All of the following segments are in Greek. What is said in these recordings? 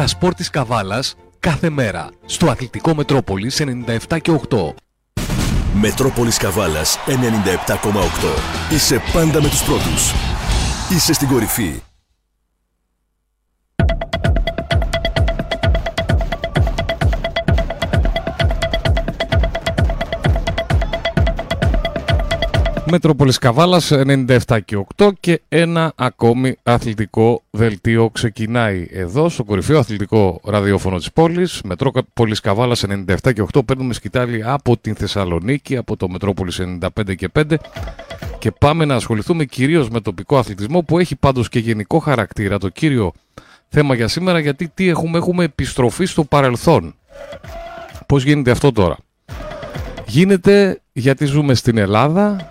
τα σπορ της Καβάλας κάθε μέρα στο Αθλητικό Μετρόπολης 97 και 8. Μετρόπολης Καβάλας 97,8. Είσαι πάντα με τους πρώτους. Είσαι στην κορυφή. Μετρόπολης Καβάλας 97 και 8 και ένα ακόμη αθλητικό δελτίο ξεκινάει εδώ στο κορυφαίο αθλητικό ραδιόφωνο της πόλης. Μετρόπολης Καβάλας 97 και 8 παίρνουμε σκητάλη από την Θεσσαλονίκη από το Μετρόπολης 95 και 5 και πάμε να ασχοληθούμε κυρίως με τοπικό αθλητισμό που έχει πάντως και γενικό χαρακτήρα το κύριο θέμα για σήμερα γιατί τι έχουμε, έχουμε επιστροφή στο παρελθόν. Πώς γίνεται αυτό τώρα; Γίνεται γιατί ζούμε στην Ελλάδα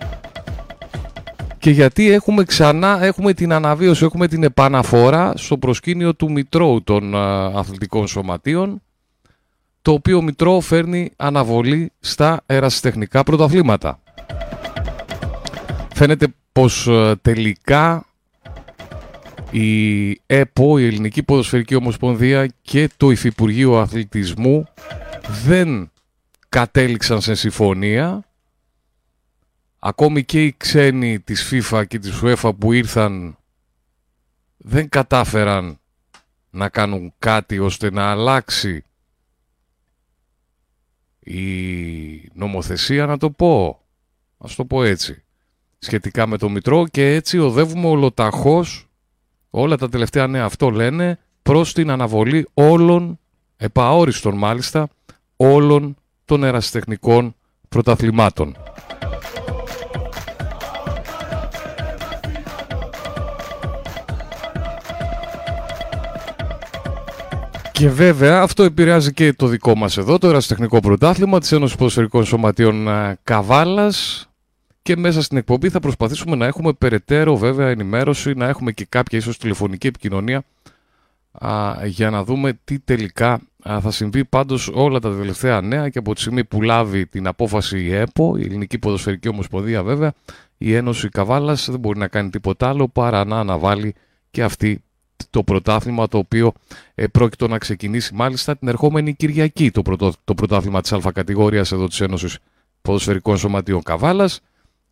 και γιατί έχουμε ξανά έχουμε την αναβίωση, έχουμε την επαναφορά στο προσκήνιο του Μητρώου των αθλητικών σωματείων το οποίο Μητρό φέρνει αναβολή στα ερασιτεχνικά πρωταθλήματα. Φαίνεται πως τελικά η ΕΠΟ, η Ελληνική Ποδοσφαιρική Ομοσπονδία και το Υφυπουργείο Αθλητισμού δεν κατέληξαν σε συμφωνία ακόμη και οι ξένοι της FIFA και της UEFA που ήρθαν δεν κατάφεραν να κάνουν κάτι ώστε να αλλάξει η νομοθεσία να το πω, ας το πω έτσι, σχετικά με το Μητρό και έτσι οδεύουμε ολοταχώς, όλα τα τελευταία νέα. Αυτό λένε, προς την αναβολή όλων, επαόριστον μάλιστα, όλων των ερασιτεχνικών πρωταθλημάτων. Και βέβαια αυτό επηρεάζει και το δικό μας εδώ, το Ερασιτεχνικό Πρωτάθλημα της Ένωσης Ποδοσφαιρικών Σωματείων ε, Καβάλας. Και μέσα στην εκπομπή θα προσπαθήσουμε να έχουμε περαιτέρω βέβαια ενημέρωση, να έχουμε και κάποια ίσως τηλεφωνική επικοινωνία α, για να δούμε τι τελικά θα συμβεί πάντως όλα τα τελευταία νέα και από τη στιγμή που λάβει την απόφαση η ΕΠΟ, η Ελληνική Ποδοσφαιρική Ομοσπονδία βέβαια, η Ένωση Καβάλας δεν μπορεί να κάνει τίποτα άλλο παρά να αναβάλει και αυτή το πρωτάθλημα το οποίο ε, πρόκειται να ξεκινήσει μάλιστα την ερχόμενη Κυριακή το, πρωτο, το πρωτάθλημα της Α κατηγορίας εδώ της Ένωσης Ποδοσφαιρικών Σωματείων Καβάλας.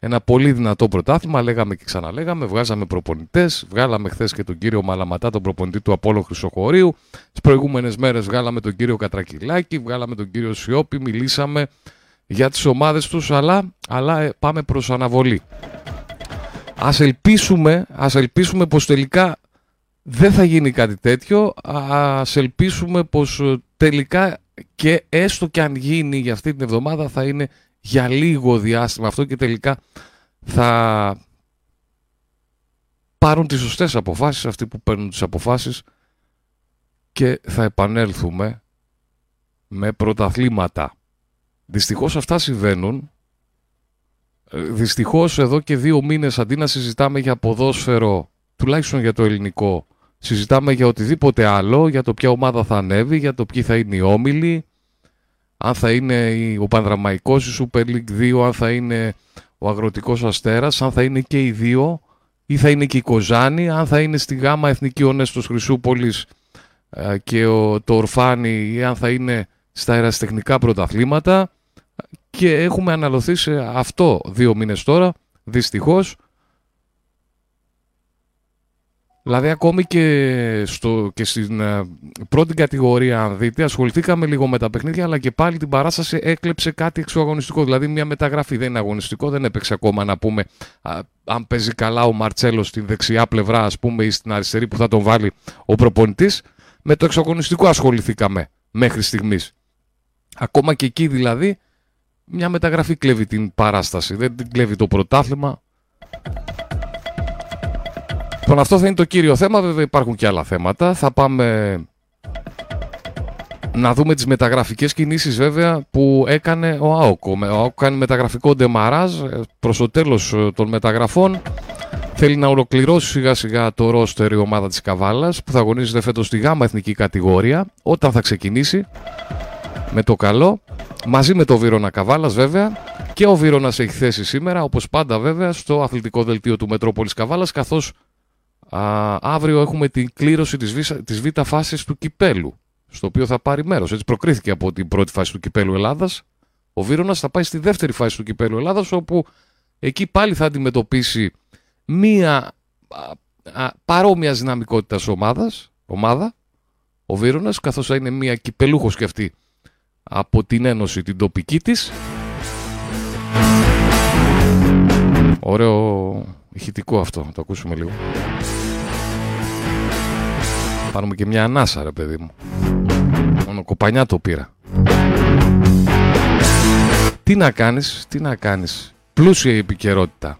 Ένα πολύ δυνατό πρωτάθλημα, λέγαμε και ξαναλέγαμε, βγάζαμε προπονητές. Βγάλαμε χθες και τον κύριο Μαλαματά, τον προπονητή του Απόλο Χρυσοχωρίου. Τις προηγούμενες μέρες βγάλαμε τον κύριο Κατρακυλάκη, βγάλαμε τον κύριο Σιώπη, μιλήσαμε για τις ομάδες τους, αλλά, αλλά ε, πάμε προς αναβολή. Ας ελπίσουμε, ας ελπίσουμε πως τελικά δεν θα γίνει κάτι τέτοιο. Ας ελπίσουμε πως ε, τελικά και έστω και αν γίνει για αυτή την εβδομάδα θα είναι για λίγο διάστημα αυτό και τελικά θα πάρουν τις σωστές αποφάσεις αυτοί που παίρνουν τις αποφάσεις και θα επανέλθουμε με πρωταθλήματα. Δυστυχώς αυτά συμβαίνουν. Ε, δυστυχώς εδώ και δύο μήνες αντί να συζητάμε για ποδόσφαιρο, τουλάχιστον για το ελληνικό, Συζητάμε για οτιδήποτε άλλο, για το ποια ομάδα θα ανέβει, για το ποιοι θα είναι οι όμιλοι, αν θα είναι ο Πανδραμαϊκός, η Super League 2, αν θα είναι ο Αγροτικός Αστέρας, αν θα είναι και οι δύο, ή θα είναι και η Κοζάνη, αν θα είναι στη γάμα Εθνική Ονέστος Χρυσούπολης ε, και το Ορφάνι, ή αν θα είναι στα αεραστεχνικά πρωταθλήματα. Και έχουμε αναλωθεί σε αυτό δύο μήνες τώρα, δυστυχώς, Δηλαδή ακόμη και, στο, και στην uh, πρώτη κατηγορία, αν δείτε, ασχοληθήκαμε λίγο με τα παιχνίδια, αλλά και πάλι την παράσταση έκλεψε κάτι εξωαγωνιστικό. Δηλαδή μια μεταγραφή δεν είναι αγωνιστικό, δεν έπαιξε ακόμα να πούμε αν παίζει καλά ο Μαρτσέλο στην δεξιά πλευρά, ας πούμε, ή στην αριστερή που θα τον βάλει ο προπονητής. Με το εξωαγωνιστικό ασχοληθήκαμε μέχρι στιγμής. Ακόμα και εκεί δηλαδή μια μεταγραφή κλέβει την παράσταση. Δεν την κλέβει το πρωτάθλημα. Λοιπόν, αυτό θα είναι το κύριο θέμα. Βέβαια, υπάρχουν και άλλα θέματα. Θα πάμε να δούμε τις μεταγραφικές κινήσεις βέβαια που έκανε ο ΑΟΚ. Ο ΑΟΚ κάνει μεταγραφικό ντεμαράζ ε, προς το τέλος ε, των μεταγραφών. Θέλει να ολοκληρώσει σιγά σιγά το ρόστερ η ομάδα της Καβάλας που θα αγωνίζεται φέτος στη γάμα εθνική κατηγορία όταν θα ξεκινήσει με το καλό μαζί με το Βύρονα Καβάλας βέβαια και ο Βύρονας έχει θέση σήμερα όπως πάντα βέβαια στο αθλητικό δελτίο του Μετρόπολης Καβάλας καθώς Α, αύριο έχουμε την κλήρωση της, β, της β' φάσης του κυπέλου, στο οποίο θα πάρει μέρος. Έτσι προκρίθηκε από την πρώτη φάση του κυπέλου Ελλάδας. Ο Βύρονας θα πάει στη δεύτερη φάση του κυπέλου Ελλάδας, όπου εκεί πάλι θα αντιμετωπίσει μία α, παρόμοια δυναμικότητας ομάδας, ομάδα, ο Βύρονας, καθώς θα είναι μία κυπελούχος και αυτή από την Ένωση την τοπική της. Ωραίο ηχητικό αυτό, το ακούσουμε λίγο. Πάρουμε και μια ανάσα ρε παιδί μου. Μόνο κοπανιά το πήρα. Τι να κάνεις, τι να κάνεις. Πλούσια η επικαιρότητα.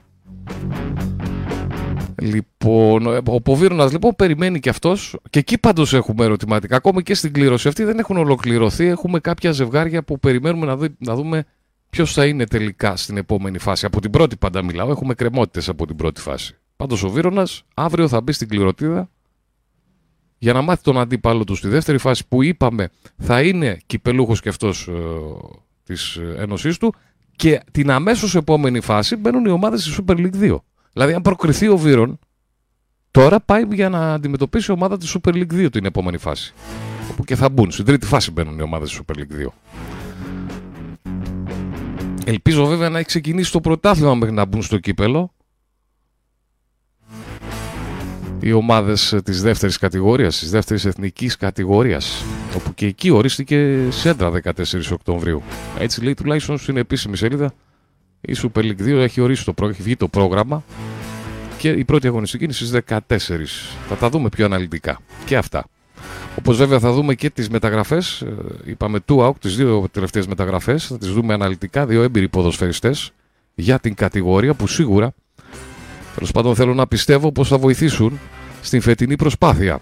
Λοιπόν, ο Ποβίρονα λοιπόν περιμένει και αυτός. Και εκεί πάντως έχουμε ερωτηματικά. Ακόμη και στην κλήρωση αυτή δεν έχουν ολοκληρωθεί. Έχουμε κάποια ζευγάρια που περιμένουμε να, δει, να δούμε ποιος θα είναι τελικά στην επόμενη φάση. Από την πρώτη πάντα μιλάω. Έχουμε κρεμότητες από την πρώτη φάση. Πάντως ο Βίρονα αύριο θα μπει στην κληροτίδα για να μάθει τον αντίπαλο του στη δεύτερη φάση που είπαμε θα είναι κυπελούχος και αυτός ε, της ένωσής του. Και την αμέσως επόμενη φάση μπαίνουν οι ομάδες στη Super League 2. Δηλαδή, αν προκριθεί ο Βύρον, τώρα πάει για να αντιμετωπίσει η ομάδα της Super League 2 την επόμενη φάση. Όπου και θα μπουν. Στην τρίτη φάση μπαίνουν οι ομάδες τη Super League 2. Ελπίζω βέβαια να έχει ξεκινήσει το πρωτάθλημα μέχρι να μπουν στο κύπελο. Οι ομάδες της δεύτερης κατηγορίας, της δεύτερης εθνικής κατηγορίας. Όπου και εκεί ορίστηκε σέντρα 14 Οκτωβρίου. Έτσι λέει τουλάχιστον στην επίσημη σελίδα η Super League 2 έχει ορίσει το, έχει βγει το πρόγραμμα και η πρώτη αγωνιστική είναι στις 14. Θα τα δούμε πιο αναλυτικά και αυτά. Όπως βέβαια θα δούμε και τις μεταγραφές, ε, είπαμε two out, τις δύο τελευταίες μεταγραφές, θα τις δούμε αναλυτικά, δύο έμπειροι ποδοσφαιριστές για την κατηγορία που σίγουρα, τέλος πάντων θέλω να πιστεύω πως θα βοηθήσουν στην φετινή προσπάθεια.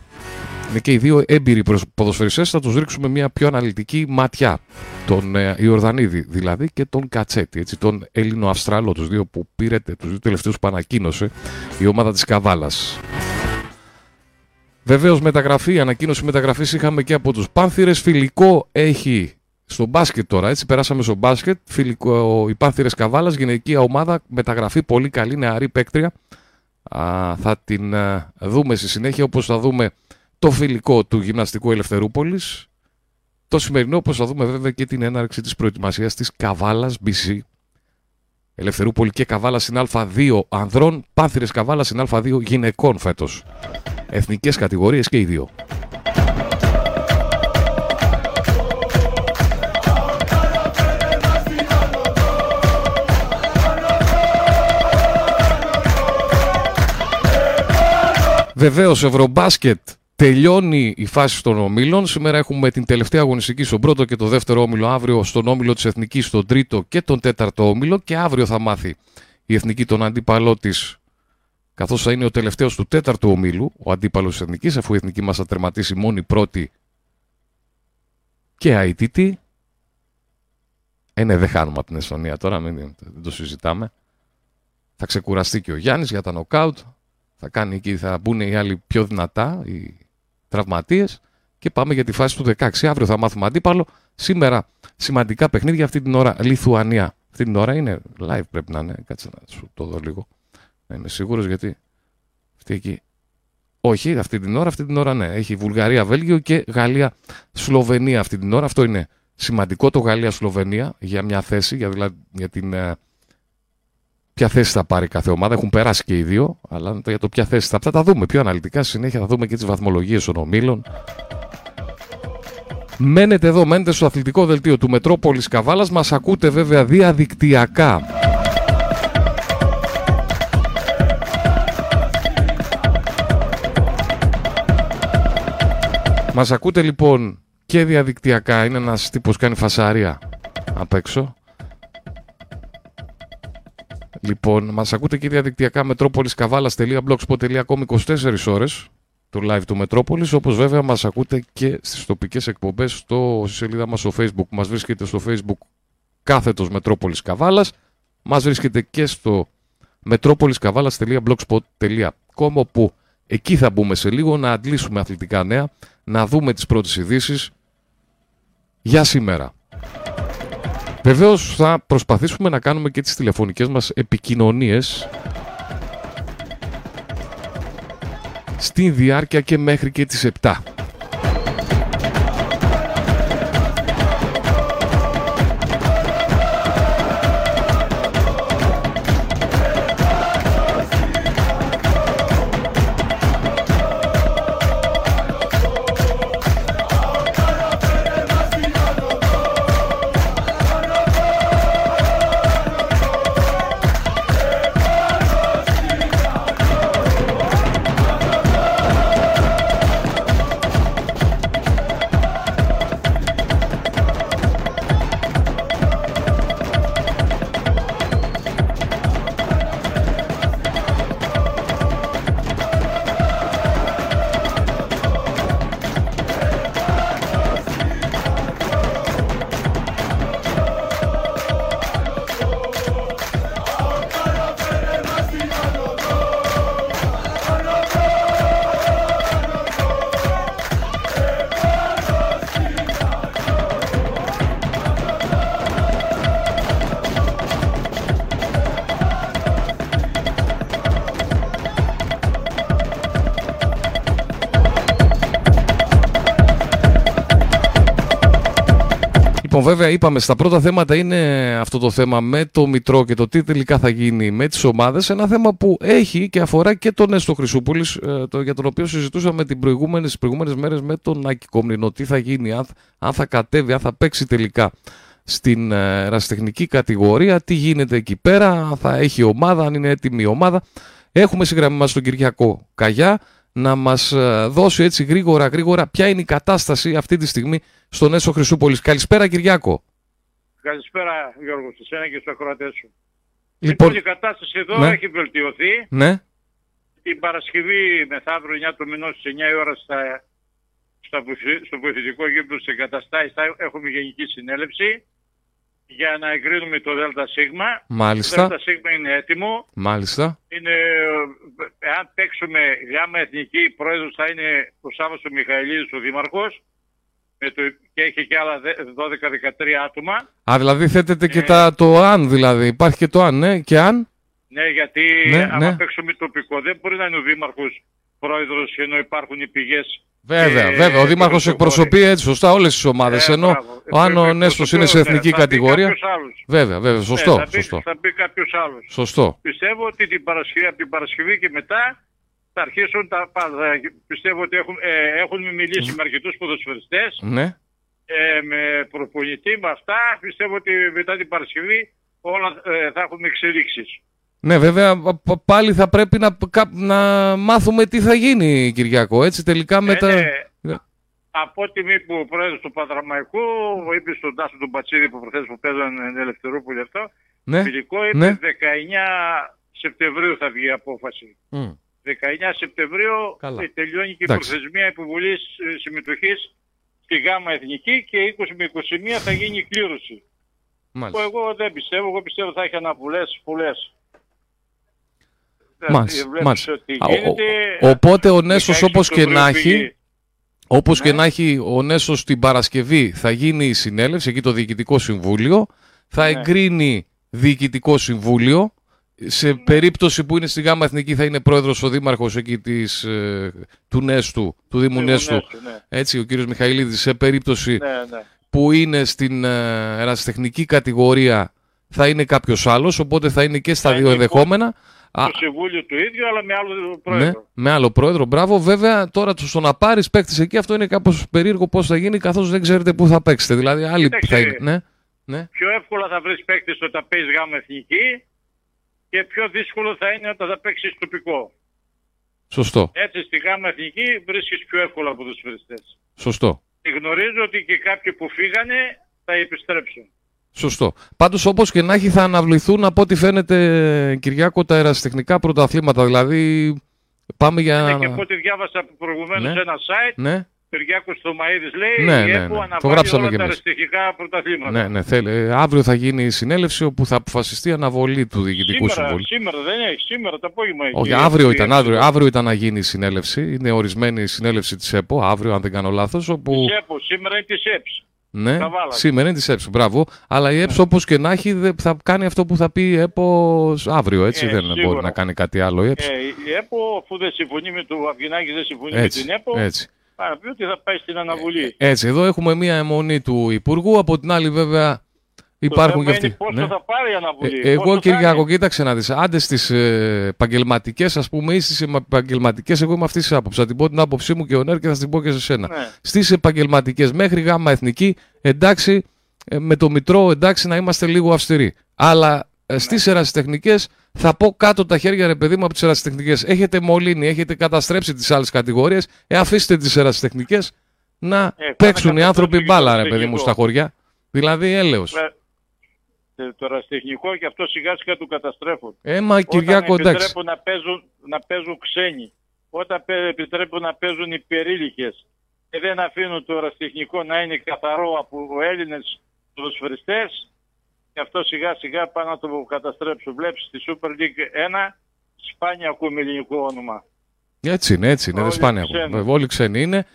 Είναι και οι δύο έμπειροι ποδοσφαιριστές, θα τους ρίξουμε μια πιο αναλυτική ματιά. Τον ε, Ιορδανίδη δηλαδή και τον Κατσέτη, έτσι, τον Έλληνο-Αυστραλό, τους δύο που πήρε, τους δύο τελευταίους που ανακοίνωσε η ομάδα της Καβάλας. Βεβαίως μεταγραφή, ανακοίνωση μεταγραφής είχαμε και από τους Πάνθυρες. Φιλικό έχει στο μπάσκετ τώρα, έτσι περάσαμε στο μπάσκετ. Φιλικό, οι Πάνθυρες Καβάλας, γυναικεία ομάδα, μεταγραφή πολύ καλή, νεαρή παίκτρια. Α, θα την α, ε, δούμε στη συνέχεια όπως θα δούμε το φιλικό του Γυμναστικού Ελευθερούπολης. Το σημερινό, όπως θα δούμε βέβαια και την έναρξη της προετοιμασίας της Καβάλας BC. Ελευθερούπολη και Καβάλας στην Α2 ανδρών, Πάνθυρες Καβάλας στην Α2 γυναικών φέτος. Εθνικές κατηγορίες και οι δύο. Βεβαίως Ευρωμπάσκετ Τελειώνει η φάση των ομίλων. Σήμερα έχουμε την τελευταία αγωνιστική στον πρώτο και το δεύτερο όμιλο. Αύριο στον όμιλο της Εθνικής, στον τρίτο και τον τέταρτο όμιλο. Και αύριο θα μάθει η Εθνική τον αντίπαλό της, καθώς θα είναι ο τελευταίος του τέταρτου ομίλου, ο αντίπαλος της Εθνικής, αφού η Εθνική μας θα τερματίσει μόνη πρώτη και ITT. Ε, ναι, δεν χάνουμε από την Εστονία τώρα, μην, δεν το συζητάμε. Θα ξεκουραστεί και ο Γιάννης για τα νοκάουτ. Θα, κάνει εκεί, θα μπουν οι άλλοι πιο δυνατά, οι τραυματίες και πάμε για τη φάση του 16. Αύριο θα μάθουμε αντίπαλο. Σήμερα σημαντικά παιχνίδια αυτή την ώρα Λιθουανία. Αυτή την ώρα είναι live πρέπει να είναι. Κάτσε να σου το δω λίγο. Να είμαι σίγουρος γιατί αυτή εκεί. Όχι, αυτή την ώρα, αυτή την ώρα ναι. Έχει Βουλγαρία, Βέλγιο και Γαλλία, Σλοβενία αυτή την ώρα. Αυτό είναι σημαντικό το Γαλλία-Σλοβενία για μια θέση, για, δηλαδή, για την ε, ποια θέση θα πάρει κάθε ομάδα. Έχουν περάσει και οι δύο, αλλά για το ποια θέση θα, θα τα δούμε πιο αναλυτικά. Συνέχεια θα δούμε και τις βαθμολογίες των ομίλων. Μένετε εδώ, μένετε στο αθλητικό δελτίο του Μετρόπολης Καβάλας. Μας ακούτε βέβαια διαδικτυακά. Μας ακούτε λοιπόν και διαδικτυακά, είναι ένας τύπος κάνει φασαρία απ' έξω. Λοιπόν, μας ακούτε και διαδικτυακά μετρόπολισκαβάλα.blogspot.com 24 ώρες το live του Μετρόπολης, όπως βέβαια μας ακούτε και στις τοπικές εκπομπές στο στη σελίδα μας στο Facebook. Μας βρίσκεται στο Facebook κάθετος Μετρόπολης Καβάλας. Μας βρίσκεται και στο μετρόπολισκαβάλας.blogspot.com όπου εκεί θα μπούμε σε λίγο να αντλήσουμε αθλητικά νέα, να δούμε τις πρώτες ειδήσεις για σήμερα. Βεβαίως θα προσπαθήσουμε να κάνουμε και τις τηλεφωνικές μας επικοινωνίες στη διάρκεια και μέχρι και τις 7. Λοιπόν, βέβαια, είπαμε στα πρώτα θέματα είναι αυτό το θέμα με το Μητρό και το τι τελικά θα γίνει με τις ομάδες. Ένα θέμα που έχει και αφορά και τον Έστω Χρυσούπολης, ε, για τον οποίο συζητούσαμε τις προηγούμενες μέρες με τον Άκη Κομνηνό. Τι θα γίνει, αν, αν θα κατέβει, αν θα παίξει τελικά στην ε, ερασιτεχνική κατηγορία, τι γίνεται εκεί πέρα, θα έχει ομάδα, αν είναι έτοιμη η ομάδα. Έχουμε συγγραμμή μας τον Κυριακό Καγιά να μας ε, δώσει έτσι γρήγορα γρήγορα ποια είναι η κατάσταση αυτή τη στιγμή στον Έσο Χρυσούπολης. Καλησπέρα Κυριάκο. Καλησπέρα Γιώργο, σε σένα και στους ακροατές σου. Λοιπόν, λοιπόν, η κατάσταση εδώ ναι. έχει βελτιωθεί. Ναι. Την Παρασκευή μεθαύριο 9 του μηνός στις 9 η ώρα στα, στο βοηθητικό γήπεδο της εγκαταστάσεις θα έχουμε γενική συνέλευση για να εγκρίνουμε το ΔΣ. Μάλιστα. Το ΔΣ είναι έτοιμο. Μάλιστα. Είναι, εάν παίξουμε γάμα εθνική, πρόεδρος θα είναι ο Σάββας ο Μιχαηλίδης ο Δήμαρχος με το, και έχει και άλλα 12-13 άτομα. Α, δηλαδή θέτεται και ε, τα, το αν δηλαδή. Υπάρχει και το αν, ναι, και αν. Ναι, γιατί ναι, άμα ναι. παίξουμε τοπικό δεν μπορεί να είναι ο Δήμαρχος πρόεδρος ενώ υπάρχουν οι πηγές Βέβαια, ε, βέβαια. Ο Δήμαρχος εκπροσωπείς έτσι σωστά όλες τις ομάδες. Ε, ενώ αν ο Νέστος είναι σε εθνική ναι, κατηγορία. Βέβαια, βέβαια. Σωστό. Ναι, θα, πει, σωστό. θα μπει κάποιος άλλος. Σωστό. Πιστεύω ότι την Παρασκευή, από την Παρασκευή και μετά θα αρχίσουν τα πάντα. Πιστεύω ότι έχουν, ε, έχουν μιλήσει με αρκετούς ποδοσφαιριστές. Ναι. Ε, με προπονητή, με αυτά. Πιστεύω ότι μετά την Παρασκευή όλα ε, θα έχουμε εξελίξεις. Ναι, βέβαια πάλι θα πρέπει να, να μάθουμε τι θα γίνει, Κυριακό, έτσι τελικά με τα... Ναι. ναι. Από τη στιγμή που ο πρόεδρος του Πατραμαϊκού είπε στον Τάσο του Πατσίδη που προθέσει που παίζανε Ελευθερούπολη αυτό, ναι. φιλικό είπε ναι. 19 Σεπτεμβρίου θα βγει η απόφαση. Mm. 19 Σεπτεμβρίου Καλά. τελειώνει και η προθεσμία υποβολής ε, συμμετοχής στη ΓΑΜΑ Εθνική και 20 με 21 θα γίνει η κλήρωση. Μάλιστα. Που εγώ δεν πιστεύω, εγώ πιστεύω θα έχει αναβουλές πολλές. Μάλιστα. Οπότε ο Νέσος όπως και να έχει, όπως και ναι. να έχει ο Νέσος την Παρασκευή θα γίνει η συνέλευση, εκεί το Διοικητικό Συμβούλιο, θα ναι. εγκρίνει Διοικητικό Συμβούλιο, σε ναι. περίπτωση που είναι στη ΓΑΜΑ Εθνική θα είναι πρόεδρος ο δήμαρχος εκεί της, ε, του Νέστου, του Δήμου Νέστου, ναι. έτσι ο κύριος Μιχαηλίδης, σε περίπτωση που είναι στην ε, ερασιτεχνική κατηγορία θα είναι κάποιος άλλος, οπότε θα είναι και στα δύο ενδεχόμενα το συμβούλιο του ίδιο, αλλά με άλλο πρόεδρο. Ναι, με άλλο πρόεδρο. Μπράβο. Βέβαια, τώρα στο να πάρεις παίκτης εκεί, αυτό είναι κάπως περίεργο πώς θα γίνει, καθώς δεν ξέρετε πού θα παίξετε. Δηλαδή, άλλοι θα είναι. Ναι, ναι. Πιο εύκολα θα βρεις παίκτης όταν παίζεις γάμα εθνική και πιο δύσκολο θα είναι όταν θα παίξεις τοπικό. Σωστό. Έτσι, στη γάμα εθνική βρίσκεις πιο εύκολα από τους φρεστέ. Σωστό. γνωρίζω ότι και κάποιοι που φύγανε θα επιστρέψουν. Σωστό. Πάντως όπως και να έχει θα αναβληθούν από ό,τι φαίνεται Κυριάκο τα αεραστεχνικά πρωταθλήματα. Δηλαδή πάμε για... Ναι, και από ό,τι διάβασα προηγουμένως ναι. ένα site, ναι. Κυριάκος Θωμαίδης λέει, ναι, ναι, ναι. το γράψαμε όλα τα αεραστεχνικά πρωταθλήματα. Ναι, ναι, θέλει. Ε, αύριο θα γίνει η συνέλευση όπου θα αποφασιστεί η αναβολή του Διοικητικού σήμερα, Συμβουλίου. Σήμερα δεν έχει, σήμερα το απόγευμα έχει. Όχι, αύριο ήταν, αύριο, αύριο ήταν να γίνει η συνέλευση. Είναι ορισμένη η συνέλευση της ΕΠΟ, αύριο αν δεν κάνω λάθος. Όπου... Της ΕΠΟ, σήμερα είναι της ΕΠΣ. Ναι, σήμερα είναι της ΕΠΣ, μπράβο. Αλλά η ΕΠΣ ναι. όπως και να έχει θα κάνει αυτό που θα πει η ΕΠΟ αύριο, έτσι. Ε, δεν σίγουρα. μπορεί να κάνει κάτι άλλο η ΕΠΣ. Ε, η ΕΠΟ, αφού δεν συμφωνεί με το Αυγινάκη, δεν συμφωνεί έτσι, με την ΕΠΟ. Έτσι. Θα πει ότι θα πάει στην αναβολή. Ε, έτσι, εδώ έχουμε μία αιμονή του Υπουργού. Από την άλλη, βέβαια, Υπάρχουν και αυτοί. Πόσο ναι. θα πάρει η αναβολή. Ε, εγώ, Κυριάκο, κοίταξε να δεις. Άντε στις ε, επαγγελματικές, ας πούμε, ή στις επαγγελματικές, εγώ είμαι αυτής της άποψης. Θα την πω την άποψή μου και ο Νέρ και θα την πω και σε σένα. Ναι. Στις επαγγελματικές, μέχρι γάμα εθνική, εντάξει, ε, με το μητρό, εντάξει, να είμαστε λίγο αυστηροί. Αλλά ε, ναι. στις ερασιτεχνικές, θα πω κάτω τα χέρια, ρε παιδί μου, από τις ερασιτεχνικές. Έχετε μολύνει, έχετε καταστρέψει τις άλλες κατηγορίες. Ε, αφήστε τις ερασιτεχνικές να ε, παίξουν οι άνθρωποι μπάλα, ρε παιδί μου, στα χωριά. Δηλαδή, έλεος. Ε, το ραστεχνικό και αυτό σιγά σιγά του καταστρέφουν. Έμα Κυριάκο εντάξει. επιτρέπουν να παίζουν, να παίζουν ξένοι, όταν επιτρέπουν να παίζουν υπερήλικες και δεν αφήνουν το ραστεχνικό να είναι καθαρό από Έλληνες ποδοσφαιριστές και αυτό σιγά σιγά πάνε να το καταστρέψουν. Βλέπεις στη Super League 1 σπάνια ακούμε ελληνικό όνομα. Έτσι είναι, έτσι είναι. Δεν σπάνια ακούμε. Όλοι ξένοι είναι.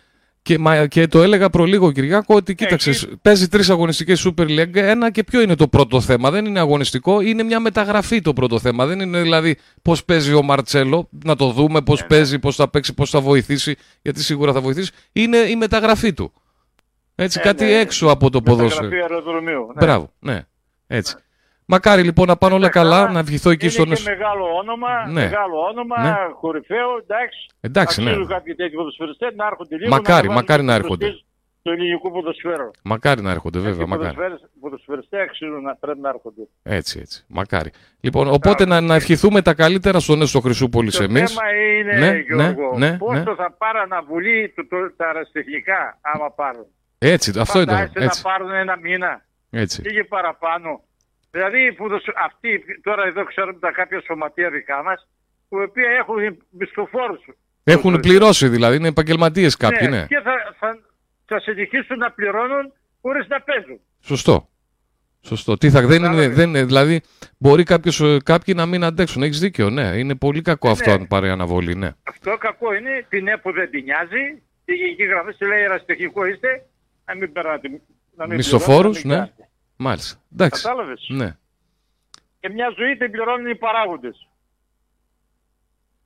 Και, μα, και το έλεγα προλίγο Κυριάκο ότι κοίταξες, παίζει τρεις αγωνιστικές Super League. Ένα και ποιο είναι το πρώτο θέμα; Δεν είναι αγωνιστικό, είναι μια μεταγραφή το πρώτο θέμα. Δεν είναι δηλαδή πώς παίζει ο Μαρτσέλο, να το δούμε πώς ναι, ναι. παίζει, πώς θα παίξει, πώς θα βοηθήσει, γιατί σίγουρα θα βοηθήσει. Είναι η μεταγραφή του. Έτσι, ε, κάτι ναι, έξω από το ποδόσφαιρο. Μεταγραφή αεροδρομίου. Ναι. Μπράβο, ναι. Έτσι. Μακάρι λοιπόν να πάνε όλα καλά, να βγηθώ εκεί στον Είναι και μεγάλο όνομα, ναι. μεγάλο όνομα, ναι. κορυφαίο, εντάξει. Εντάξει, ναι. κάποιοι τέτοιοι ποδοσφαιριστές να έρχονται λίγο. Μακάρι, να μακάρι να έρχονται. Το ελληνικό ποδοσφαίρο. Μακάρι να έρχονται, βέβαια. Μακάρι. Οι ποδοσφαιριστές αξίζουν να πρέπει να έρχονται. Έτσι, έτσι. Μακάρι. Λοιπόν, οπότε να, να ευχηθούμε τα καλύτερα στον Έστω Χρυσούπολης εμείς. Το θέμα είναι, ναι, Γιώργο, ναι, ναι, πόσο ναι. θα πάρουν να βουλεί το, το, τα αεραστεχνικά, άμα πάρουν. Έτσι, αυτό είναι το. Έτσι. να πάρουν ένα μήνα. Έτσι. Πήγε παραπάνω. Δηλαδή που αυτοί τώρα εδώ ξέρουμε τα κάποια σωματεία δικά μας που οποία έχουν μισθοφόρους. Έχουν πληρώσει δηλαδή, είναι επαγγελματίες κάποιοι, ναι. ναι. Και θα, θα, θα συνεχίσουν να πληρώνουν χωρίς να παίζουν. Σωστό. Σωστό. Τι θα, δεν είναι, δεν είναι, δηλαδή, μπορεί κάποιος, ε, κάποιοι να μην αντέξουν. Έχεις δίκιο, ναι. Είναι πολύ κακό ναι, αυτό ναι. αν πάρει αναβολή, ναι. Αυτό κακό είναι. Την ΕΠΟ δεν την νοιάζει. Η γενική γραφή σου λέει ερασιτεχνικό είστε. Να μην περάτε. Μισθοφόρους, ναι. Μάλιστα. Εντάξει. Κατάλαβες; Ναι. Και μια ζωή την πληρώνουν οι παράγοντες.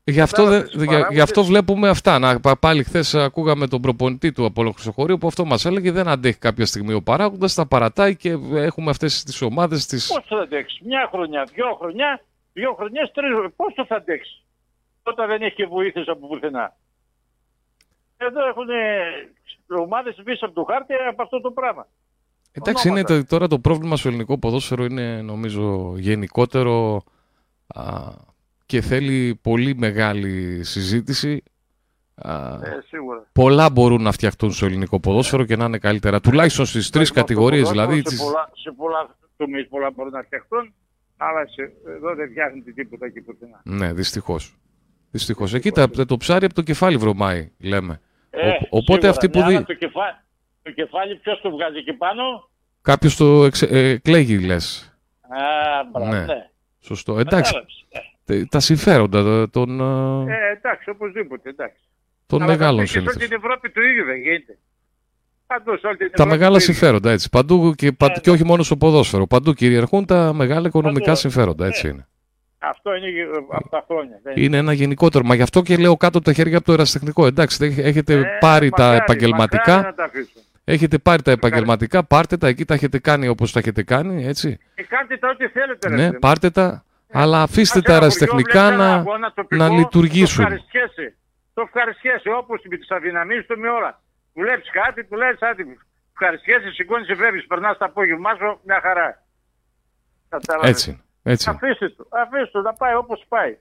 Γι' αυτό, δε, για, γι αυτό βλέπουμε αυτά. Να, πάλι χθες ακούγαμε τον προπονητή του Απόλο Χρυσοχωρίου που αυτό μας έλεγε δεν αντέχει κάποια στιγμή ο παράγοντας, τα παρατάει και έχουμε αυτές τις ομάδες. Τις... Πώς θα αντέξει, μια χρονιά, δύο χρονιά, δύο χρονιές, τρεις Πώς θα αντέξει, όταν δεν έχει και βοήθειες από πουθενά. Εδώ έχουν ομάδες πίσω από το χάρτη από αυτό το πράγμα. Εντάξει, είναι τώρα το πρόβλημα στο ελληνικό ποδόσφαιρο είναι νομίζω γενικότερο α, και θέλει πολύ μεγάλη συζήτηση. Α, ε, σίγουρα. Πολλά μπορούν να φτιαχτούν στο ελληνικό ποδόσφαιρο και να είναι καλύτερα. Τουλάχιστον στις τρεις κατηγορίες δηλαδή. Σε πολλά, σε πολλά τομείς πολλά μπορούν να φτιαχτούν, αλλά σε, εδώ δεν φτιάχνεται τίποτα εκεί πουθενά. Ναι, δυστυχώς. Δυστυχώς. Εκεί τα, το ψάρι από το κεφάλι βρωμάει, λέμε. Ε, Ο, οπότε αυτοί που δει... Το κεφάλι, το κεφάλι ποιος το βγάζει εκεί πάνω; Κάποιος το εξε, ε, κλαίγει λες. Α, μπράβο, ναι. ναι. Σωστό. Εντάξει. Ε. Τα συμφέροντα των... Ε, εντάξει, οπωσδήποτε, εντάξει. Των Αλλά μεγάλων συμφέροντων. Σε όλη την Ευρώπη το ίδιο δεν γίνεται. Παντού, σε όλη την τα μεγάλα συμφέροντα, έτσι. Παντού και, πα, ε, και όχι μόνο στο ποδόσφαιρο. Παντού κυριαρχούν τα μεγάλα οικονομικά Παντού, συμφέροντα, έτσι είναι. Αυτό είναι από τα χρόνια. Είναι ένα γενικότερο. Μα γι' αυτό και λέω κάτω τα χέρια από το ερασιτεχνικό. Εντάξει, έχετε ε, πάρει μακάρι, τα επαγγελματικά. Έχετε πάρει τα επαγγελματικά, πάρτε τα, εκεί τα έχετε κάνει όπως τα έχετε κάνει, έτσι. Και κάντε τα ό,τι θέλετε. Ναι, πάρτε τα, ε, αλλά αφήστε τα αεραστεχνικά να, να λειτουργήσουν. Το ευχαριστιέσαι, το ευχαριστιέσαι όπως με τις αδυναμίες του με όλα. Βλέπεις κάτι, του λες άτι, ευχαριστιέσαι, σηκώνεις, φεύγεις, περνάς τα απόγευμά σου, μια χαρά. Έτσι. Έτσι. Αφήστε το, αφήστε το, να πάει όπως πάει.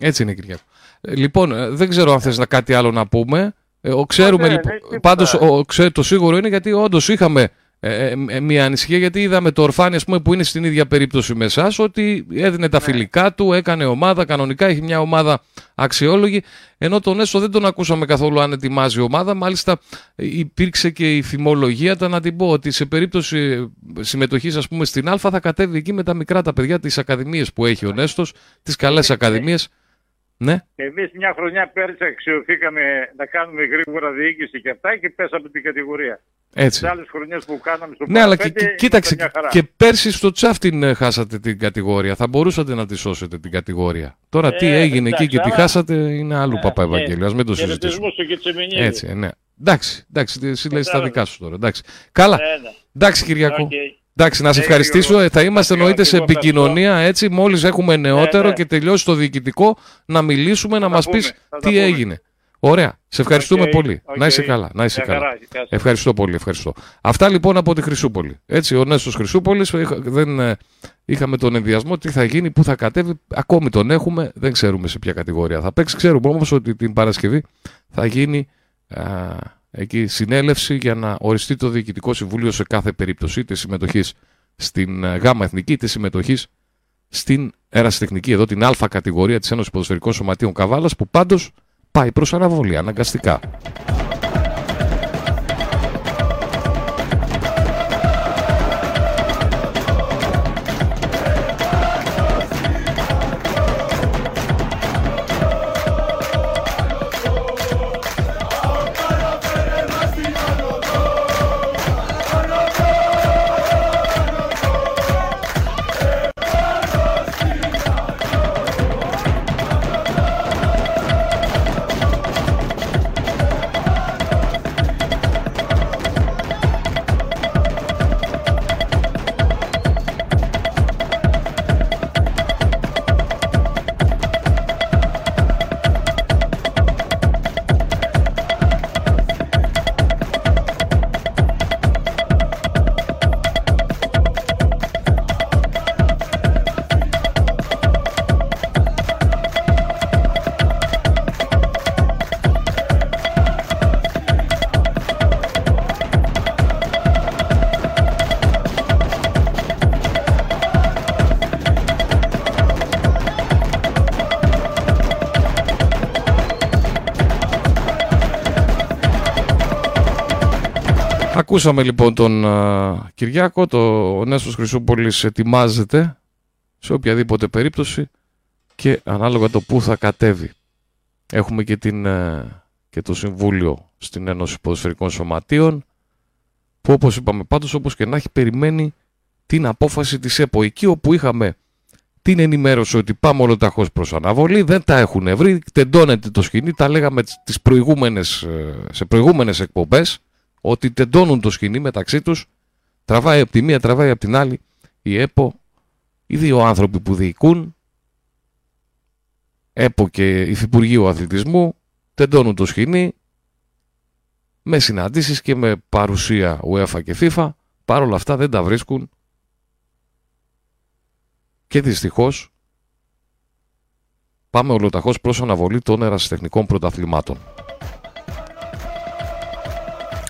Έτσι είναι, Κυριακό. Ε, λοιπόν, ε, δεν ξέρω αν θες να κάτι άλλο να πούμε. Ε, ο, ξέρουμε, ναι, λοιπόν, πάντως ο, ξέ, το σίγουρο είναι γιατί όντως είχαμε ε, ε, μια ανησυχία γιατί είδαμε το Ορφάνι πούμε, που είναι στην ίδια περίπτωση με εσάς ότι έδινε τα ναι. φιλικά του, έκανε ομάδα κανονικά, έχει μια ομάδα αξιόλογη ενώ τον Έσο δεν τον ακούσαμε καθόλου αν ετοιμάζει ομάδα. Μάλιστα υπήρξε και η φημολογία να την πω ότι σε περίπτωση συμμετοχής ας πούμε στην Α θα κατέβει εκεί με τα μικρά τα παιδιά τις ακαδημίες που έχει ο Νέστος, τις καλές ακαδημίες ναι. Εμείς μια χρονιά πέρυσι αξιοθήκαμε να κάνουμε γρήγορα διοίκηση και αυτά και πέσαμε την κατηγορία. Έτσι. Σε άλλες χρονιές που κάναμε στο Ναι, αλλά και, κοίταξε, και πέρσι στο τσαφ την ε, χάσατε την κατηγορία. Θα μπορούσατε να τη σώσετε την κατηγορία. Τώρα τι ε, έγινε εκεί και τη χάσατε είναι άλλο ε, παπά Ευαγγέλιος. Ας μην το συζητήσουμε. Έτσι, ναι. Εντάξει, εντάξει, εσύ λες τα δικά σου τώρα. Εντάξει. Καλά. Ναι. Εντάξει, Κυριακό. Εντάξει, να σε ευχαριστήσω. Θα είμαστε εννοείται σε επικοινωνία έτσι. Μόλις έχουμε νεότερο ναι. και τελειώσει το διοικητικό, να μιλήσουμε, να μας πεις τι έγινε. Ωραία. Σε ευχαριστούμε πολύ. Να είσαι καλά. Να είσαι καλά. Ευχαριστώ πολύ. Ευχαριστώ. Αυτά λοιπόν από τη Χρυσούπολη. Έτσι, ο Νέστος Χρυσούπολης δεν ε, είχαμε τον ενδιασμό τι θα γίνει, πού θα κατέβει. Ακόμη τον έχουμε. Δεν ξέρουμε σε ποια κατηγορία θα παίξει. Ξέρουμε όμως ότι την Παρασκευή θα γίνει α, εκεί συνέλευση για να οριστεί το Διοικητικό Συμβούλιο σε κάθε περίπτωση είτε συμμετοχής στην ε, ΓΑΜΑ Εθνική είτε συμμετοχής στην ερασιτεχνική, εδώ την Α κατηγορία της Ένωσης Ποδοσφαιρικών Σωματείων Καβάλας που πάντως πάει προς αναβολή αναγκαστικά. Ακούσαμε λοιπόν τον uh, Κυριάκο, το, ο Νέστος Χρυσούπολης ετοιμάζεται σε οποιαδήποτε περίπτωση και ανάλογα το που θα κατέβει. Έχουμε και, την, και το Συμβούλιο στην Ένωση Ποδοσφαιρικών Σωματείων που όπως είπαμε πάντως όπως και να έχει περιμένει την απόφαση της ΕΠΟ εκεί όπου είχαμε την ενημέρωση ότι πάμε όλο ταχώς προς αναβολή, δεν τα έχουν βρει, τεντώνεται το σκηνή, τα λέγαμε τις προηγούμενες, ε, σε προηγούμενες εκπομπές ότι τεντώνουν το σκηνή μεταξύ τους, τραβάει από τη μία, τραβάει από την άλλη η ΕΠΟ, οι δύο άνθρωποι που διοικούν, ΕΠΟ και Υφυπουργείο Αθλητισμού, τεντώνουν το σκηνή με συναντήσεις και με παρουσία UEFA και FIFA, παρόλα αυτά δεν τα βρίσκουν και δυστυχώς πάμε ολοταχώς προς αναβολή των ερασιτεχνικών πρωταθλημάτων.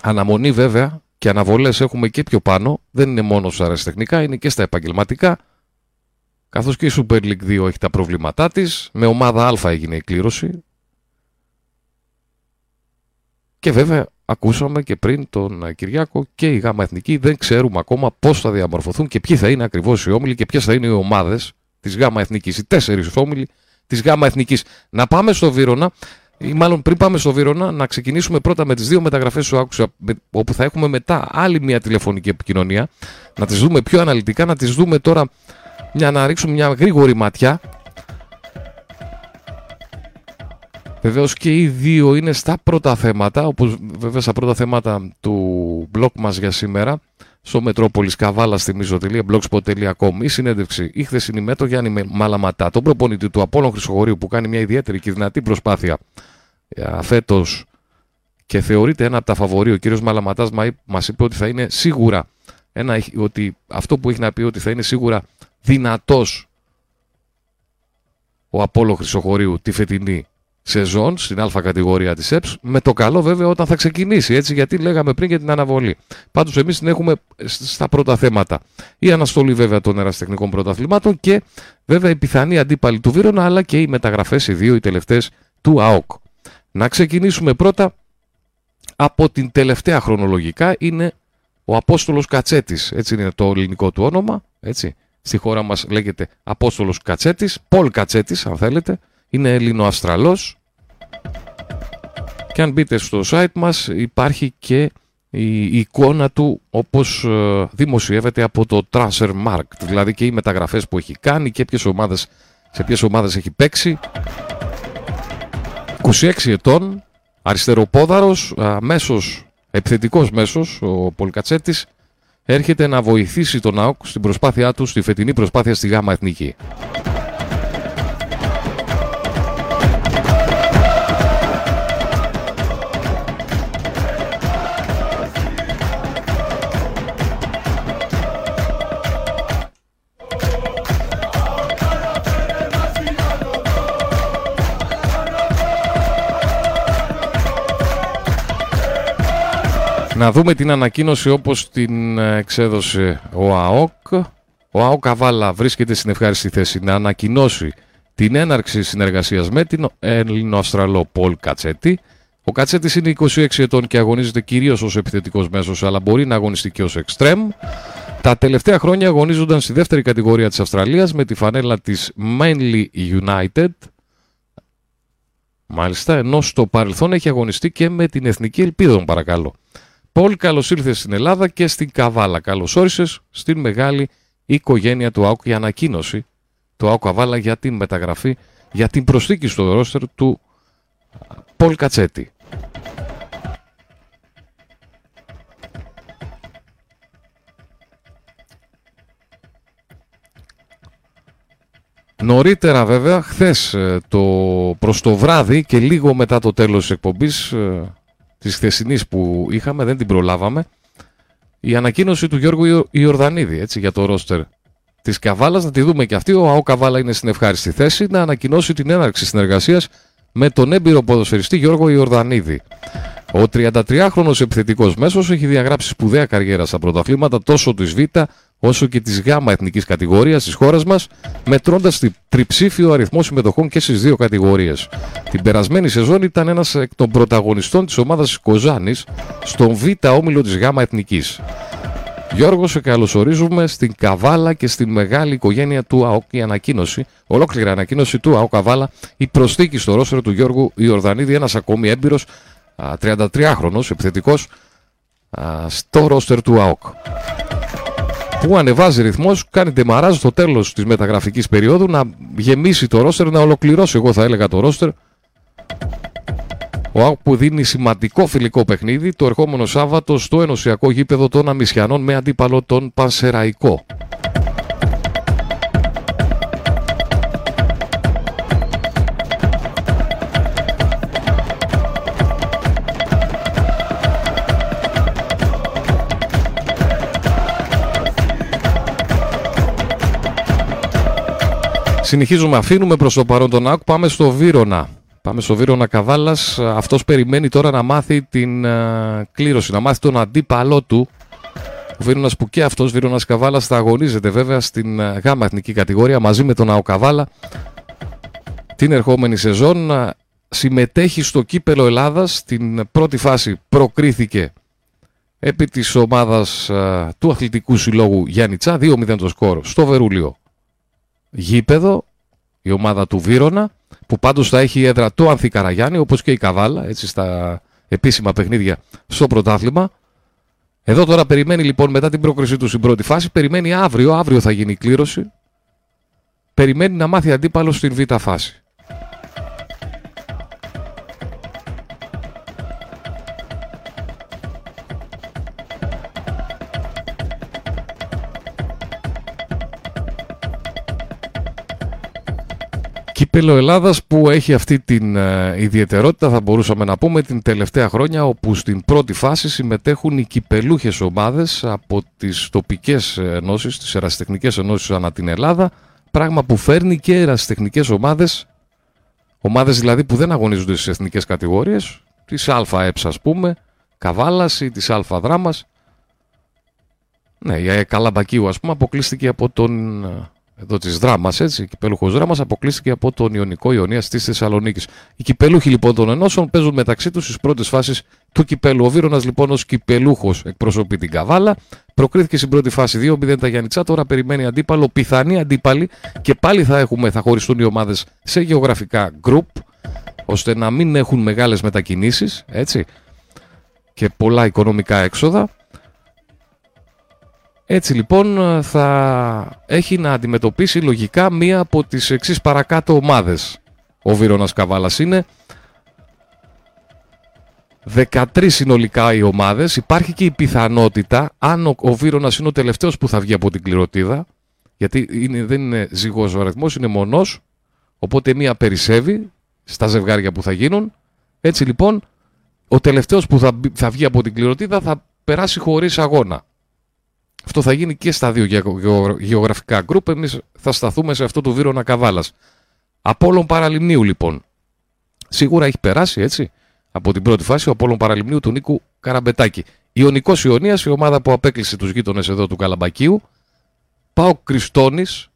Αναμονή βέβαια και αναβολές έχουμε και πιο πάνω. Δεν είναι μόνο στα αεραστεχνικά, είναι και στα επαγγελματικά. Καθώς και η Super League 2 έχει τα προβλήματά της. Με ομάδα Α έγινε η κλήρωση. Και βέβαια ακούσαμε και πριν τον Κυριάκο και η ΓΑΜΑ Εθνική δεν ξέρουμε ακόμα πώς θα διαμορφωθούν και ποιοι θα είναι ακριβώς οι όμιλοι και ποιες θα είναι οι ομάδες της ΓΑΜΑ Εθνικής. Οι τέσσερις όμιλοι της ΓΑΜΑ Εθνικής. Να πάμε στο Βύρονα ή μάλλον πριν πάμε στο Βύρονα, να ξεκινήσουμε πρώτα με τις δύο μεταγραφές που άκουσα, όπου θα έχουμε μετά άλλη μια τηλεφωνική επικοινωνία, να τις δούμε πιο αναλυτικά, να τις δούμε τώρα, μια, να ρίξουμε μια γρήγορη ματιά. Βεβαίως και οι δύο είναι στα πρώτα θέματα, όπως βέβαια στα πρώτα θέματα του blog μας για σήμερα, στο Μετρόπολης Καβάλα στη blogspot.com. Η συνέντευξη η χθεσινή με τον Γιάννη Μαλαματά, τον προπονητή του Απόλων Χρυσογορίου που κάνει μια ιδιαίτερη και δυνατή προσπάθεια ε, φέτος και θεωρείται ένα από τα φαβορή. Ο κύριος Μαλαματάς μα είπε ότι θα είναι σίγουρα ένα, ότι αυτό που έχει να πει ότι θα είναι σίγουρα δυνατός ο Απόλο Χρυσοχωρίου τη φετινή σεζόν στην Α κατηγορία της ΕΠΣ. Με το καλό βέβαια όταν θα ξεκινήσει, έτσι, γιατί λέγαμε πριν για την αναβολή. Πάντως εμείς την έχουμε στα πρώτα θέματα. Η αναστολή βέβαια των εραστεχνικών πρωταθλημάτων και βέβαια η πιθανή αντίπαλη του Βύρονα, αλλά και οι μεταγραφές, οι δύο οι τελευταίες του ΑΟΚ. Να ξεκινήσουμε πρώτα από την τελευταία χρονολογικά είναι ο Απόστολος Κατσέτης, έτσι είναι το ελληνικό του όνομα, έτσι. Στη χώρα μας λέγεται Απόστολος Κατσέτης, Πολ Κατσέτης αν θέλετε, είναι Έλληνο-Αυστραλός και αν μπείτε στο site μας υπάρχει και η εικόνα του όπως ε, δημοσιεύεται από το Transfermarkt, δηλαδή και οι μεταγραφές που έχει κάνει και ποιες ομάδες, σε ποιες ομάδες έχει παίξει. 26 ετών, αριστεροπόδαρος, μέσος, επιθετικός μέσος, ο Πολκατσέτης, έρχεται να βοηθήσει τον ΑΟΚ στην προσπάθειά του, στη φετινή προσπάθεια στη ΓΑΜΑ Εθνική. Να δούμε την ανακοίνωση όπως την ε, εξέδωσε ο ΑΟΚ. Ο ΑΟΚ Καβάλα βρίσκεται στην ευχάριστη θέση να ανακοινώσει την έναρξη συνεργασίας με την Ελληνοαστραλό Πολ Κατσέτη. Ο Κατσέτης είναι 26 ετών και αγωνίζεται κυρίως ως επιθετικός μέσος, αλλά μπορεί να αγωνιστεί και ως εξτρέμ. Τα τελευταία χρόνια αγωνίζονταν στη δεύτερη κατηγορία της Αυστραλίας με τη φανέλα της Manly United. Μάλιστα, ενώ στο παρελθόν έχει αγωνιστεί και με την Εθνική Ελπίδων, παρακαλώ. Πολ, καλώς ήρθε στην Ελλάδα και στην Καβάλα. Καλώς όρισες στην μεγάλη οικογένεια του ΑΟΚ. Η ανακοίνωση του ΑΟΚ Καβάλα για την μεταγραφή, για την προσθήκη στο ρόστερ του Πολ Κατσέτη. Νωρίτερα βέβαια, χθες ε, το, προς το βράδυ και λίγο μετά το τέλος της εκπομπής, ε, της χθεσινής που είχαμε, δεν την προλάβαμε. Η ανακοίνωση του Γιώργου Ιορδανίδη έτσι, για το ρόστερ της Καβάλας. Να τη δούμε και αυτή. Ο ΑΟ Καβάλα είναι στην ευχάριστη θέση να ανακοινώσει την έναρξη συνεργασίας με τον έμπειρο ποδοσφαιριστή Γιώργο Ιορδανίδη. Ο 33χρονο επιθετικός μέσος έχει διαγράψει σπουδαία καριέρα στα πρωταθλήματα τόσο της Β όσο και της ΓΑΜΑ εθνικής κατηγορίας της χώρας μας, μετρώντας τριψήφιο αριθμό συμμετοχών και στις δύο κατηγορίες. Την περασμένη σεζόν ήταν ένας εκ των πρωταγωνιστών της ομάδας Κοζάνης στον Β όμιλο της ΓΑΜΑ εθνικής. Γιώργος, σε καλωσορίζουμε στην Καβάλα και στην μεγάλη οικογένεια του ΑΟΚ. Η ανακοίνωση, ολόκληρη ανακοίνωση του ΑΟΚ Καβάλα, η προσθήκη στο ρόστερο του Γιώργου Ιορδανίδη, ένας ακόμη έμπειρος 33χρονο επιθετικός στο ρόστερ του ΑΟΚ που ανεβάζει ρυθμός, κάνει τεμαράζ στο τέλος της μεταγραφικής περίοδου να γεμίσει το ρόστερ, να ολοκληρώσει, εγώ θα έλεγα, το ρόστερ. Ο ΑΟΚ που δίνει σημαντικό φιλικό παιχνίδι το ερχόμενο Σάββατο στο ενωσιακό γήπεδο των Αμυσιανών με αντίπαλο τον Πανσεραϊκό. Συνεχίζουμε, αφήνουμε προς το παρόν τον ΑΚ, πάμε στο Βύρονα. Πάμε στο Βύρονα Καβάλας. Αυτός περιμένει τώρα να μάθει την uh, κλήρωση, να μάθει τον αντίπαλό του. Ο Βύρονας που και αυτός, Βύρονας Καβάλας, θα αγωνίζεται βέβαια στην uh, γάμα εθνική κατηγορία μαζί με τον ΑΟ Καβάλα. Την ερχόμενη σεζόν συμμετέχει στο κύπελο Ελλάδας. Στην πρώτη φάση προκρίθηκε επί της ομάδας του αθλητικού συλλόγου Γιάννητσά, 2-0 το σκορ στο Βερούλιο γήπεδο, η ομάδα του Βύρονα, που πάντως θα έχει έδρα το Ανθικαραγιάννη, όπως και η Καβάλα, έτσι στα επίσημα παιχνίδια στο πρωτάθλημα. Εδώ τώρα περιμένει λοιπόν μετά την πρόκρισή τους στην πρώτη φάση, περιμένει αύριο, αύριο θα γίνει η κλήρωση, περιμένει να μάθει αντίπαλος στην β' φάση. Κύπελο Ελλάδας που έχει αυτή την ε, ιδιαιτερότητα θα μπορούσαμε να πούμε την τελευταία χρόνια όπου στην πρώτη φάση συμμετέχουν οι κυπελούχες ομάδες από τις τοπικές ενώσεις, τις ερασιτεχνικές ενώσεις ανά την Ελλάδα. Πράγμα που φέρνει και ερασιτεχνικές ομάδες ομάδες δηλαδή που δεν αγωνίζονται στις εθνικές κατηγορίες της ΑΕΠΣ ας πούμε, Καβάλας ή της ΑΔράμας ναι, η Καλαμπακίου ας πούμε αποκλείστηκε από τον ε, εδώ της δράμας, έτσι, η κυπέλουχος δράμας αποκλείστηκε από τον Ιωνικό Ιωνία τη Θεσσαλονίκη. Οι κυπελούχοι λοιπόν των ενώσεων παίζουν μεταξύ τους στις πρώτες φάσεις του κυπέλου. Ο Βίρονα λοιπόν ως κυπελούχος εκπροσωπεί την Καβάλα. Προκρίθηκε στην πρώτη φάση 2-0 τα Γιάννητσά. Τώρα περιμένει αντίπαλο, πιθανή αντίπαλη και πάλι θα, έχουμε, θα χωριστούν οι ομάδες σε γεωγραφικά group ώστε να μην έχουν μεγάλες μετακινήσεις. Έτσι. και πολλά οικονομικά έξοδα. Έτσι λοιπόν θα έχει να αντιμετωπίσει λογικά μία από τις εξής παρακάτω ομάδες. Ο Βίρονας Καβάλας είναι 13 συνολικά οι ομάδες. Υπάρχει και η πιθανότητα, αν ο, ο Βίρονας είναι ο τελευταίος που θα βγει από την κληροτίδα, γιατί είναι, δεν είναι ζυγός ο αριθμός, είναι μονός, οπότε μία περισσεύει στα ζευγάρια που θα γίνουν. Έτσι λοιπόν, ο τελευταίος που θα, θα βγει από την κληροτίδα θα περάσει χωρίς αγώνα. Αυτό θα γίνει και στα δύο γεωγραφικά γκρουπ. Εμείς θα σταθούμε σε αυτό το Βίρονα Καβάλας. Απόλλων Παραλιμνίου λοιπόν. Σίγουρα έχει περάσει έτσι από την πρώτη φάση ο Απόλλων Παραλιμνίου του Νίκου Καραμπετάκη. Ιωνικός Ιωνίας, η ομάδα που απέκλεισε τους γείτονες εδώ του Καλαμπακίου. Πάω Κριστόνης.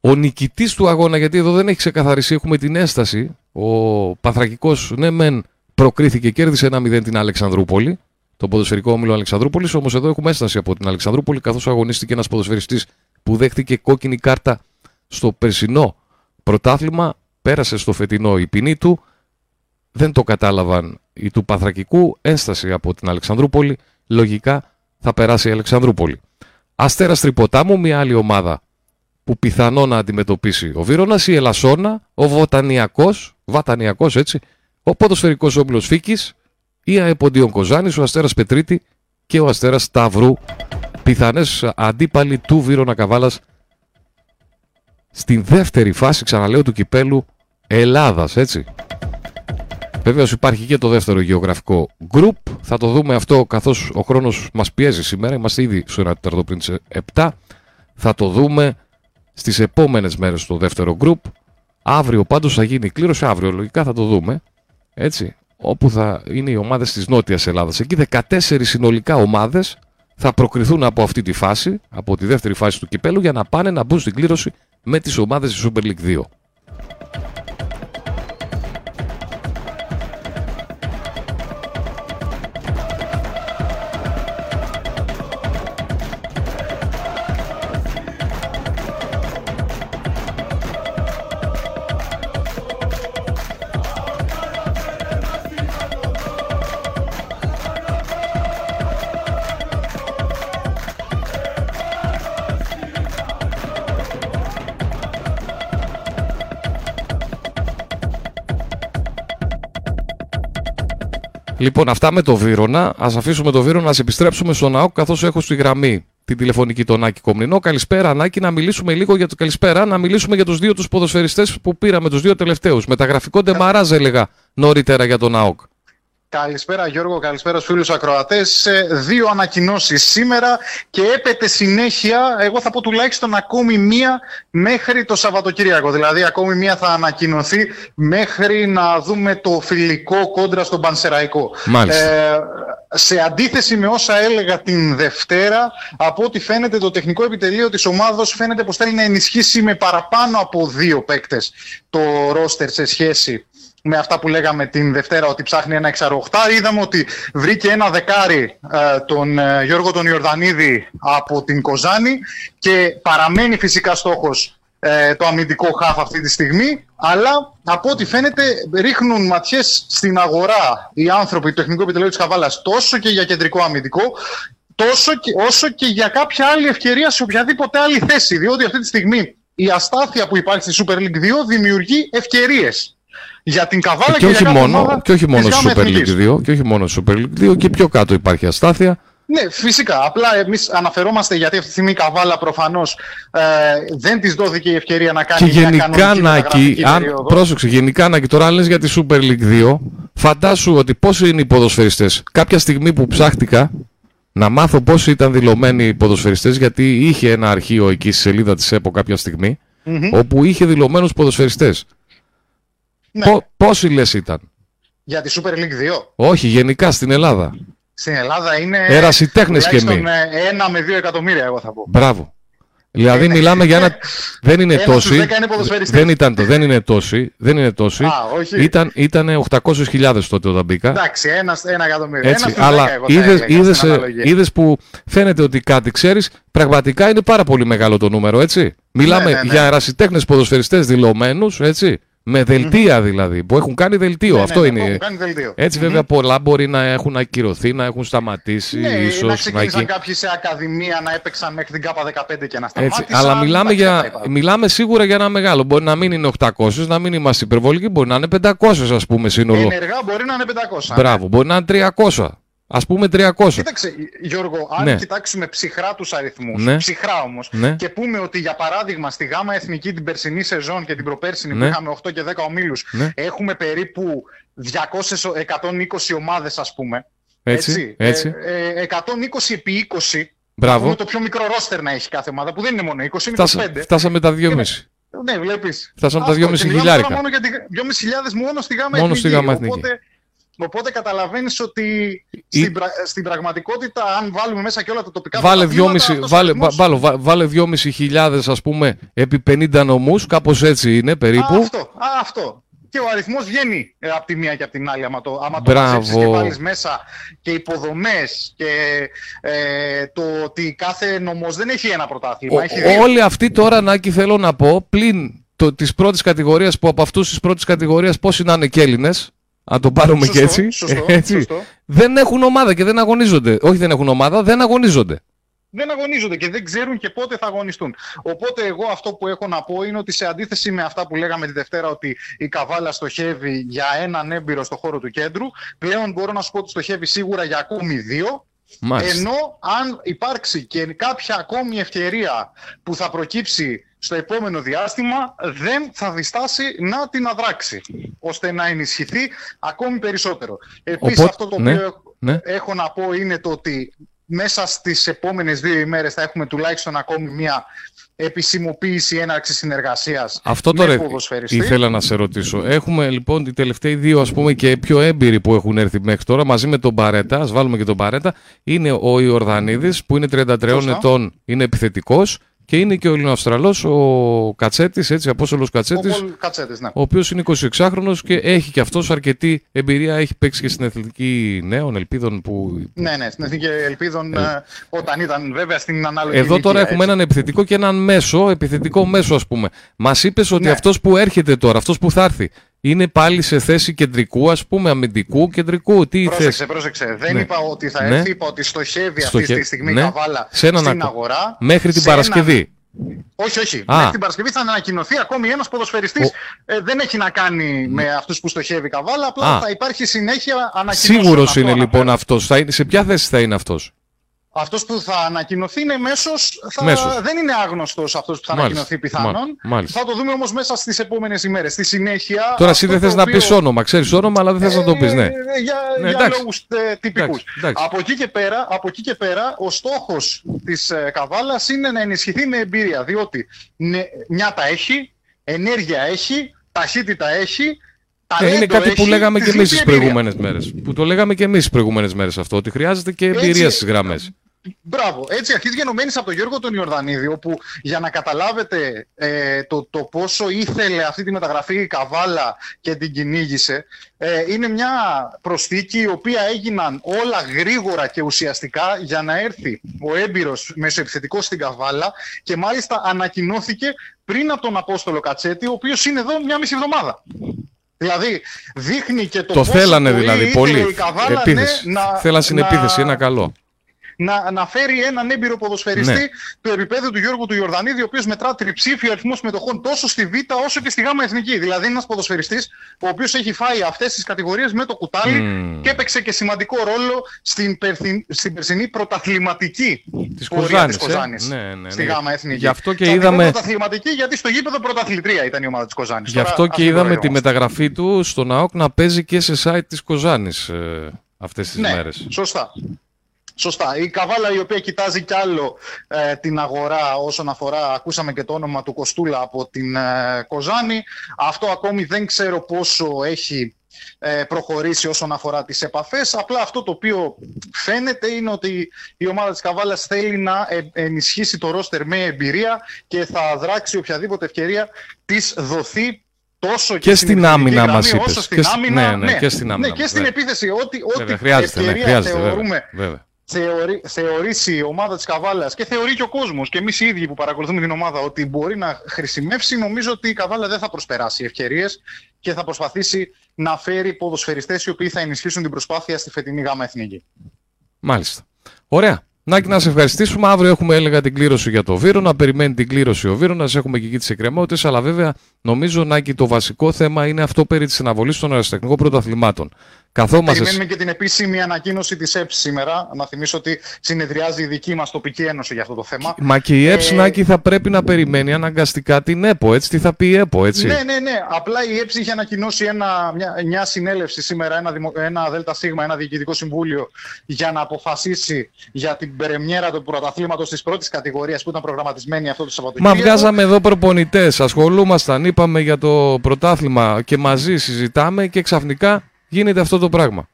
Ο νικητής του αγώνα, γιατί εδώ δεν έχει ξεκαθαριστεί, έχουμε την έσταση. Ο Παθρακικός, ναι, μεν προκρίθηκε, κέρδισε ένα 0 την Αλεξανδρούπολη. Το ποδοσφαιρικό όμιλο Αλεξανδρούπολης. Όμως εδώ έχουμε έσταση από την Αλεξανδρούπολη, καθώς αγωνίστηκε ένας ποδοσφαιριστής που δέχτηκε κόκκινη κάρτα στο περσινό πρωτάθλημα. Πέρασε στο φετινό η ποινή του δεν το κατάλαβαν οι του Παθρακικού, ένσταση από την Αλεξανδρούπολη, λογικά θα περάσει η Αλεξανδρούπολη. Αστέρας Τρυποτάμου, μια άλλη ομάδα που πιθανό να αντιμετωπίσει ο Βίρονας, η Ελασσόνα, ο Βοτανιακός, Βατανιακός έτσι, ο ποδοσφαιρικός όμιλος Φίκης, η Αεποντίον Κοζάνης, ο Αστέρας Πετρίτη και ο Αστέρας Σταυρού. Πιθανές αντίπαλοι του Βίρονα Καβάλας στην δεύτερη φάση, ξαναλέω, του κυπέλου Ελλάδας, έτσι. Βεβαίω υπάρχει και το δεύτερο γεωγραφικό group. Θα το δούμε αυτό καθώς ο χρόνος μας πιέζει σήμερα. Είμαστε ήδη στο 1 τέταρτο πριν τι 7. Θα το δούμε στις επόμενες μέρες το δεύτερο group. Αύριο πάντως θα γίνει η κλήρωση. Αύριο λογικά θα το δούμε. Έτσι. Όπου θα είναι οι ομάδες της Νότιας Ελλάδας. Εκεί 14 συνολικά ομάδες θα προκριθούν από αυτή τη φάση, από τη δεύτερη φάση του κυπέλου, για να πάνε να μπουν στην κλήρωση με τις ομάδες της Super League 2. Λοιπόν, αυτά με το Βύρονα. Α αφήσουμε το Βύρονα, ας επιστρέψουμε στον ΑΟΚ, καθώς έχω στη γραμμή την τηλεφωνική τον Άκη Κομνηνό. Καλησπέρα, Νάκη, να μιλήσουμε λίγο για το καλησπέρα, να μιλήσουμε για τους δύο τους ποδοσφαιριστές που πήραμε, τους δύο τελευταίους. Μεταγραφικό ντεμαράζ, έλεγα νωρίτερα για τον ΑΟΚ. Καλησπέρα Γιώργο, καλησπέρα στους φίλους ακροατές. Δύο ανακοινώσεις σήμερα και έπεται συνέχεια, εγώ θα πω τουλάχιστον ακόμη μία μέχρι το Σαββατοκύριακο. Δηλαδή ακόμη μία θα ανακοινωθεί μέχρι να δούμε το φιλικό κόντρα στον Πανσεραϊκό. Ε, σε αντίθεση με όσα έλεγα την Δευτέρα, από ό,τι φαίνεται το τεχνικό επιτελείο της ομάδος φαίνεται πως θέλει να ενισχύσει με παραπάνω από δύο παίκτες το ρόστερ σε σχέση με αυτά που λέγαμε την Δευτέρα ότι ψάχνει ένα εξαρροχτά. Είδαμε ότι βρήκε ένα δεκάρι ε, τον ε, Γιώργο τον Ιορδανίδη από την Κοζάνη και παραμένει φυσικά στόχος ε, το αμυντικό χάφ αυτή τη στιγμή αλλά από ό,τι φαίνεται ρίχνουν ματιές στην αγορά οι άνθρωποι του Τεχνικού Επιτελείου της Καβάλας τόσο και για κεντρικό αμυντικό τόσο και, όσο και για κάποια άλλη ευκαιρία σε οποιαδήποτε άλλη θέση διότι αυτή τη στιγμή η αστάθεια που υπάρχει στη Super League 2 δημιουργεί ευκαιρίες για την Καβάλα και, και, όχι μόνο, και όχι μόνο Super League 2, και όχι μόνο Super League 2 και πιο κάτω υπάρχει αστάθεια. Ναι, φυσικά. Απλά εμείς αναφερόμαστε γιατί αυτή τη στιγμή η Καβάλα προφανώς ε, δεν της δόθηκε η ευκαιρία να κάνει και γενικά Νάκη, αν, πρόσεξε, γενικά Νάκη, τώρα λες για τη Super League 2, φαντάσου ότι πόσοι είναι οι ποδοσφαιριστές. Κάποια στιγμή που ψάχτηκα να μάθω πόσοι ήταν δηλωμένοι οι ποδοσφαιριστές, γιατί είχε ένα αρχείο εκεί στη σελίδα της ΕΠΟ κάποια στιγμή, mm-hmm. όπου είχε δηλωμένους ποδοσφαιριστές. Ναι. πόσοι λες ήταν; Για τη Super League 2. Όχι, γενικά στην Ελλάδα. Στην Ελλάδα είναι. Ερασιτέχνες και μη. Ένα με δύο εκατομμύρια, εγώ θα πω. Μπράβο. Δηλαδή είναι... μιλάμε για ένα. δεν είναι τόσοι. Δεν ήταν το. Δεν είναι τόσοι. Δεν είναι τόσοι. Α, όχι. Ήταν, ήταν 800.000 τότε όταν μπήκα. Εντάξει, ένα, ένα εκατομμύριο. Έτσι, ένας αλλά είδε που φαίνεται ότι κάτι ξέρεις. Πραγματικά είναι πάρα πολύ μεγάλο το νούμερο, έτσι. Μιλάμε ναι, ναι, ναι. για ερασιτέχνες ποδοσφαιριστές δηλωμένους, έτσι Με δελτία δηλαδή, που έχουν κάνει δελτίο. Ναι, Αυτό ναι, είναι. Έχουν κάνει δελτίο. Έτσι, βέβαια, πολλά μπορεί να έχουν ακυρωθεί, να έχουν σταματήσει. Ναι, ίσως, να ξεκίνησαν να... κάποιοι σε ακαδημία να έπαιξαν μέχρι την ΚΑΠΑ 15 και να σταμάτησαν. Έτσι, αλλά μιλάμε, για, μιλάμε σίγουρα για ένα μεγάλο. Μπορεί να μην είναι 800, να μην είμαστε υπερβολικοί, μπορεί να είναι 500 ας πούμε σύνολο. Ενεργά μπορεί να είναι 500. Μπράβο, μπορεί να είναι 300. Α πούμε 300. Κοίταξε, Γιώργο, αν ναι. κοιτάξουμε ψυχρά τους αριθμούς, ναι. ψυχρά όμως, ναι. και πούμε ότι για παράδειγμα στη ΓΑΜΑ Εθνική την περσινή σεζόν και την προπέρσινη που ναι. είχαμε 8 και 10 ομίλους, ναι. έχουμε περίπου 200, 120 ομάδες, ας πούμε. Έτσι. έτσι. Ε, 120 ε, επί 20. Μπράβο. το πιο μικρό ρόστερ να έχει κάθε ομάδα, που δεν είναι μόνο 20, είναι Φτάσα, 25. Φτάσαμε τα 2,5. Ναι, βλέπεις. Φτάσαμε τα 2,5 χιλιάρικα. Μόνο για 2.500 μόνο στη ΓΑΜΑ Εθνική. Στη γάμα εθνική. Οπότε, Οπότε καταλαβαίνεις ότι Η... στην, στην, πραγματικότητα, αν βάλουμε μέσα και όλα τα τοπικά βάλε 2,5 βάλε, βάλε, 2.500 ας πούμε επί 50 νομούς, κάπως έτσι είναι περίπου. Α, αυτό, α, αυτό. Και ο αριθμός βγαίνει ε, από τη μία και από την άλλη, άμα το, άμα το και βάλεις μέσα και υποδομές και ε, το ότι κάθε νομός δεν έχει ένα πρωτάθλημα. Έχει δύο. Όλοι αυτοί τώρα, Νάκη, θέλω να πω, πλην το, της πρώτης κατηγορίας, που από αυτούς της πρώτης κατηγορίας πόσοι να είναι και Έλληνες, αν το πάρουμε σωστό, και έτσι. Σωστό, έτσι. Σωστό. Δεν έχουν ομάδα και δεν αγωνίζονται. Όχι, δεν έχουν ομάδα, δεν αγωνίζονται. Δεν αγωνίζονται και δεν ξέρουν και πότε θα αγωνιστούν. Οπότε, εγώ αυτό που έχω να πω είναι ότι σε αντίθεση με αυτά που λέγαμε τη Δευτέρα, ότι η Καβάλα στοχεύει για έναν έμπειρο στο χώρο του κέντρου, πλέον μπορώ να σου πω ότι στοχεύει σίγουρα για ακόμη δύο. Μάλιστα. Ενώ αν υπάρξει και κάποια ακόμη ευκαιρία που θα προκύψει στο επόμενο διάστημα δεν θα διστάσει να την αδράξει ώστε να ενισχυθεί ακόμη περισσότερο. Επίσης αυτό το ναι, οποίο ναι. έχω να πω είναι το ότι μέσα στις επόμενες δύο ημέρες θα έχουμε τουλάχιστον ακόμη μία επισημοποίηση έναρξης συνεργασίας. Αυτό τώρα ήθελα να σε ρωτήσω. Έχουμε λοιπόν οι τελευταίοι δύο ας πούμε και πιο έμπειροι που έχουν έρθει μέχρι τώρα μαζί με τον Παρέτα. Α βάλουμε και τον Παρέτα. Είναι ο Ιορδανίδης που είναι 33 ετών, είναι επιθετικός και είναι και ο Ελληνοαυστραλός ο Κατσέτης, έτσι, Απόστολος Κατσέτης. Ο, ναι. ο οποίος είναι 26χρονο και έχει και αυτός αρκετή εμπειρία. Έχει παίξει και στην Εθνική Νέων Ελπίδων. Που... Ναι, ναι, στην Εθνική Ελπίδων ε... όταν ήταν βέβαια στην ανάλογη. Εδώ τώρα έχουμε έναν επιθετικό και έναν μέσο, επιθετικό μέσο ας πούμε. Μας είπες ότι ναι. αυτός που έρχεται τώρα, αυτός που θα έρθει, είναι πάλι σε θέση κεντρικού, ας πούμε, αμυντικού κεντρικού. Τι πρόσεξε, θέση. πρόσεξε. Δεν ναι. είπα ότι θα ναι. έρθει, είπα ότι στοχεύει αυτή τη στιγμή ναι. καβάλα σε στην αγορά. Μέχρι την Παρασκευή. Όχι, όχι. Α. Μέχρι την Παρασκευή θα ανακοινωθεί ακόμη ένας ποδοσφαιριστής. Ο... Ε, δεν έχει να κάνει με αυτούς που στοχεύει η Καβάλα. Απλά Α. θα υπάρχει συνέχεια ανακοινώση. Σίγουρος είναι λοιπόν αυτός. Σε ποια θέση θα είναι αυτός; Αυτός που θα ανακοινωθεί είναι μέσος. Δεν είναι άγνωστος αυτός που θα ανακοινωθεί πιθανόν. Θα το δούμε όμως μέσα στις επόμενες ημέρες. Στη συνέχεια. Τώρα εσύ δεν θες οποίο... να πεις όνομα. Ξέρεις όνομα, αλλά δεν θες να το πεις. Ναι. Ε, για ναι, για λόγους ε, τυπικούς. Από, εκεί και πέρα, από εκεί και πέρα, ο στόχος της ε, Καβάλας είναι να ενισχυθεί με εμπειρία. Διότι ναι, τα έχει, ενέργεια έχει, ταχύτητα έχει, ε, είναι κάτι που λέγαμε και εμείς τις προηγούμενες μέρες. Που το λέγαμε και εμείς τις προηγούμενες μέρες αυτό, ότι χρειάζεται και εμπειρία στις γραμμές. Μπράβο. Έτσι αρχίζει γενομένη από τον Γιώργο τον Ιορδανίδη, όπου για να καταλάβετε ε, το, το πόσο ήθελε αυτή τη μεταγραφή η Καβάλα και την κυνήγησε, ε, είναι μια προσθήκη η οποία έγιναν όλα γρήγορα και ουσιαστικά για να έρθει ο έμπειρος μεσοεπιθετικός στην Καβάλα και μάλιστα ανακοινώθηκε πριν από τον Απόστολο Κατσέτη, ο οποίος είναι εδώ μια μισή εβδομάδα. Δηλαδή δείχνει και το, το θέλανε δηλαδή πολύ. επίθεση. Ναι, να, Θέλαν συνεπίθεση, ένα καλό να, να φέρει έναν έμπειρο ποδοσφαιριστή ναι. του επίπεδου του Γιώργου του Ιορδανίδη, ο οποίος μετρά τριψήφιο αριθμό συμμετοχών τόσο στη Β όσο και στη Γ Εθνική. Δηλαδή είναι ένας ποδοσφαιριστής ο οποίος έχει φάει αυτές τις κατηγορίες με το κουτάλι mm. και έπαιξε και σημαντικό ρόλο στην, περθυ... στην περσινή πρωταθληματική της Κοζάνης. Ε; Ναι, ναι, ναι. Στη Γ Εθνική. Γι' αυτό και είδαμε. Πρωταθληματική γιατί στο γήπεδο πρωταθλητρία ήταν η ομάδα της Κοζάνης. Γι' αυτό και είδαμε τη μεταγραφή του στον ΑΟΚ να παίζει και σε site της Κοζάνης ε, αυτές τις ναι, μέρες. Σωστά. Σωστά. Η Καβάλα η οποία κοιτάζει κι άλλο ε, την αγορά όσον αφορά, ακούσαμε και το όνομα του Κοστούλα από την ε, Κοζάνη. Αυτό ακόμη δεν ξέρω πόσο έχει ε, προχωρήσει όσον αφορά τις επαφές. Απλά αυτό το οποίο φαίνεται είναι ότι η ομάδα της Καβάλας θέλει να ενισχύσει το ρόστερ με εμπειρία και θα δράξει οποιαδήποτε ευκαιρία της δοθεί τόσο και, και στην άμυνα μας είπες. Όσο στην άμυνα, ναι, ναι, ναι, και στην άμυνα. Ναι, και στην επίθεση. Ό,τι, ό,τι χρειάζεται, ναι, ευκαιρία ναι, χρειάζεται, θεωρούμε βέβαια, βέβαια θεωρεί, θεωρήσει η ομάδα της Καβάλας και θεωρεί και ο κόσμος και εμείς οι ίδιοι που παρακολουθούμε την ομάδα ότι μπορεί να χρησιμεύσει, νομίζω ότι η Καβάλα δεν θα προσπεράσει ευκαιρίες και θα προσπαθήσει να φέρει ποδοσφαιριστές οι οποίοι θα ενισχύσουν την προσπάθεια στη φετινή γάμα εθνική. Μάλιστα. Ωραία. Νάκη, να σε ευχαριστήσουμε. Αύριο έχουμε έλεγα την κλήρωση για το Βύρο, να περιμένει την κλήρωση ο Βύρο, να έχουμε και εκεί τις εκκρεμότητες. Αλλά βέβαια, νομίζω, Νάκη, το βασικό θέμα είναι αυτό περί της αναβολή των αεραστεχνικών πρωταθλημάτων. Καθόμαστε... Περιμένουμε και την επίσημη ανακοίνωση της ΕΠΣ σήμερα. Να θυμίσω ότι συνεδριάζει η δική μας τοπική ένωση για αυτό το θέμα. Μα και η ΕΠΣ, ε... Νάκη, θα πρέπει να περιμένει αναγκαστικά την ΕΠΟ. Έτσι, τι θα πει η ΕΠΟ, έτσι. Ναι, ναι, ναι. Απλά η ΕΠΣ είχε ανακοινώσει ένα, μια, μια συνέλευση σήμερα, ένα, δημο... ένα ΔΣ, ένα διοικητικό συμβούλιο, για να αποφασίσει για την περεμιέρα του πρωταθλήματος της πρώτης κατηγορίας που ήταν προγραμματισμένη αυτό το Σαββατοκύριακο. Μα βγάζαμε εδώ προπονητές, ασχολούμασταν, είπαμε για το πρωτάθλημα και μαζί συζητάμε και ξαφνικά γίνεται αυτό το πράγμα.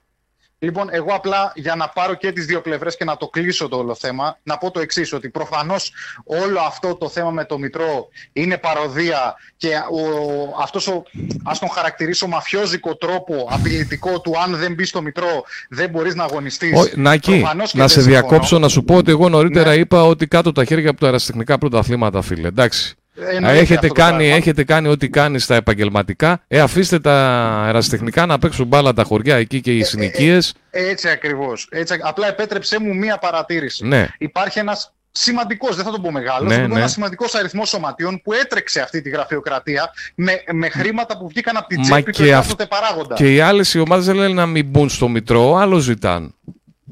Λοιπόν, εγώ απλά για να πάρω και τις δύο πλευρές και να το κλείσω το όλο θέμα, να πω το εξής ότι προφανώς όλο αυτό το θέμα με το Μητρό είναι παροδία και ο, αυτός ο, ας τον χαρακτηρίσω μαφιόζικο τρόπο απειλητικό του αν δεν μπει στο Μητρό δεν μπορείς να αγωνιστείς. Ο, Νάκη, να σε διακόψω, να σου πω ότι εγώ νωρίτερα ναι. είπα ότι κάτω τα χέρια από τα αεραστεχνικά πρωταθλήματα, φίλε. Εντάξει. Έχετε κάνει, έχετε κάνει ό,τι κάνει στα επαγγελματικά. Ε, αφήστε τα αεραστεχνικά να παίξουν μπάλα τα χωριά εκεί και οι ε, συνοικίε. Ε, έτσι ακριβώς. Απλά επέτρεψέ μου μία παρατήρηση. Ναι. Υπάρχει ένας σημαντικός, δεν θα το πω μεγάλος, ναι, ναι. ένας σημαντικός αριθμός σωματείων που έτρεξε αυτή τη γραφειοκρατία με, με χρήματα που βγήκαν από την τσέπη του εκάστοτε παράγοντα. Και οι άλλες ομάδες δεν λένε να μην μπουν στο Μητρό, άλλο ζητάνε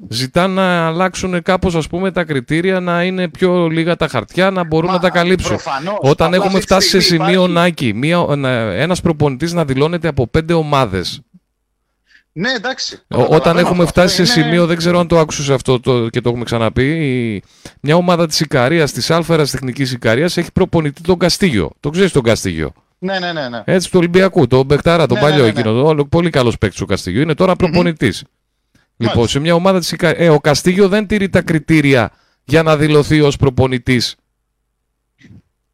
ζητάνε να αλλάξουν κάπως ας πούμε τα κριτήρια να είναι πιο λίγα τα χαρτιά να μπορούν να τα καλύψουν. Όταν έχουμε φτάσει σε σημείο Νάκη, μία, ένας προπονητής να δηλώνεται από πέντε ομάδες ναι, εντάξει. όταν έχουμε φτάσει σε σημείο, δεν ξέρω αν το άκουσες αυτό το, και το έχουμε ξαναπεί, μια ομάδα της Ικαρίας, της Άλφαρας Τεχνικής Ικαρίας, έχει προπονητή τον Καστίγιο. Το ξέρεις τον Καστίγιο; Ναι, ναι, ναι, ναι. Έτσι, του Ολυμπιακού, τον Μπεχτάρα, τον ναι, παλιό ναι, ναι, εκείνο. Το, πολύ καλός παίκτης ο Καστίγιο. Είναι τώρα προπονητής. Λοιπόν, σε μια ομάδα της ε, ο Καστίγιο δεν τηρεί τα κριτήρια για να δηλωθεί ως προπονητής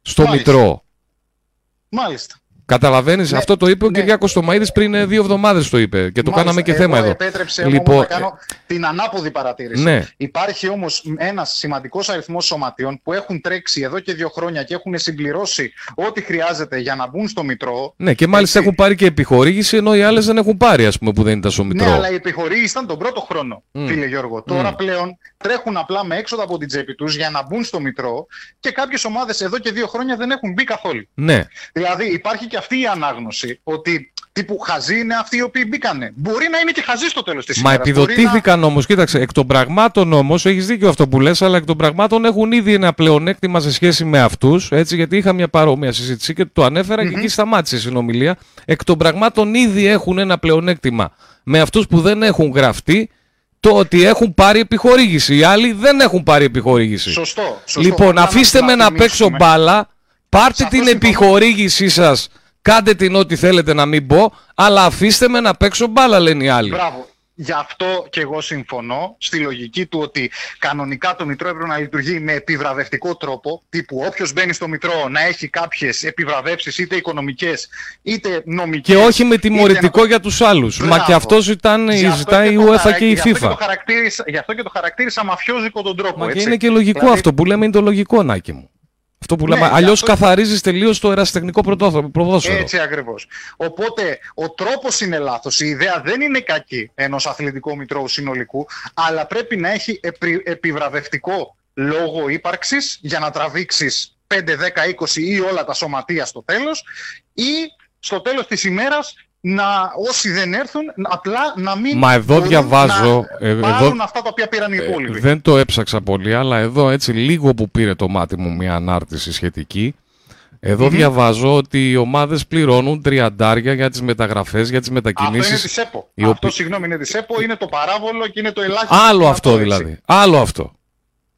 στο Μάλιστα. Μητρό. Μάλιστα. Καταλαβαίνεις, ναι, αυτό το είπε ο ναι. Κυριάκος Τωμαίδη πριν ε, δύο εβδομάδες το είπε και το Μάλιστα, κάναμε και θέμα εδώ. Επέτρεψε λοιπόν, να κάνω την ανάποδη παρατήρηση. Ναι. Υπάρχει όμως ένας σημαντικός αριθμός σωματείων που έχουν τρέξει εδώ και δύο χρόνια και έχουν συμπληρώσει ό,τι χρειάζεται για να μπουν στο Μητρό. Ναι, και μάλιστα έτσι. έχουν πάρει και επιχορήγηση ενώ οι άλλες δεν έχουν πάρει, ας πούμε, που δεν ήταν στο Μητρό. Ναι, αλλά η επιχορήγηση ήταν τον πρώτο χρόνο, mm. φίλε Γιώργο. Τώρα mm. πλέον τρέχουν απλά με έξοδα από την τσέπη τους για να μπουν στο Μητρό και κάποιες ομάδες εδώ και δύο χρόνια δεν έχουν μπει καθόλου. Ναι. Δηλαδή υπάρχει και αυτή η ανάγνωση ότι τύπου χαζοί είναι αυτοί οι οποίοι μπήκανε. Μπορεί να είναι και χαζοί στο τέλος της ημέρας. Μα επιδοτήθηκαν να... όμως, κοίταξε, εκ των πραγμάτων όμως, έχεις δίκιο αυτό που λες, αλλά εκ των πραγμάτων έχουν ήδη ένα πλεονέκτημα σε σχέση με αυτούς. Έτσι, γιατί είχα μια παρόμοια συζήτηση και το ανεφερα και εκεί σταμάτησε η συνομιλία. Εκ των πραγμάτων ήδη έχουν ένα πλεονέκτημα με αυτούς που δεν έχουν γραφτεί το ότι έχουν πάρει επιχορήγηση. Οι άλλοι δεν έχουν πάρει επιχορήγηση. Σωστό. σωστό. Λοιπόν, αφήστε με να παίξω μπάλα, πάρτε την επιχορήγησή σας Κάντε την ό,τι θέλετε να μην πω, αλλά αφήστε με να παίξω μπάλα, λένε οι άλλοι. Μπράβο. Γι' αυτό και εγώ συμφωνώ στη λογική του ότι κανονικά το Μητρό έπρεπε να λειτουργεί με επιβραβευτικό τρόπο. Τύπου όποιος μπαίνει στο Μητρό να έχει κάποιες επιβραβεύσεις, είτε οικονομικές είτε νομικές. Και όχι με τιμωρητικό για τους άλλους. Μα και αυτός ζητάνε, ζητάει η UEFA και η FIFA. Γι' αυτό και το χαρακτήρισα μαφιόζικο τον τρόπο. Μα και είναι και λογικό δηλαδή... αυτό που λέμε είναι το λογικό, Νάκη μου. Αυτό που λέμε. Ναι, Αλλιώς αυτό... καθαρίζεις τελείως το ερασιτεχνικό πρωτόσφαιρο. Έτσι ακριβώς. Οπότε ο τρόπος είναι λάθος. Η ιδέα δεν είναι κακή ενός αθλητικού μητρώου συνολικού, αλλά πρέπει να έχει επι... επιβραβευτικό λόγο ύπαρξης για να τραβήξεις 5, 10, 20 ή όλα τα σωματεία στο τέλος ή στο τέλος της ημέρας να, όσοι δεν έρθουν, απλά να μην Μα εδώ διαβάζω, να ε, πάρουν αυτά τα οποία πήραν οι ε, υπόλοιποι. δεν το έψαξα πολύ, αλλά εδώ έτσι λίγο που πήρε το μάτι μου μια ανάρτηση σχετική, εδώ διαβάζω ότι οι ομάδες πληρώνουν τριαντάρια για τις μεταγραφές, για τις μετακινήσει. Αυτό είναι της ΕΠΟ. Αυτό, συγγνώμη, είναι της ΕΠΟ, είναι το παράβολο και είναι το ελάχιστο. Άλλο αυτό δηλαδή. Άλλο αυτό.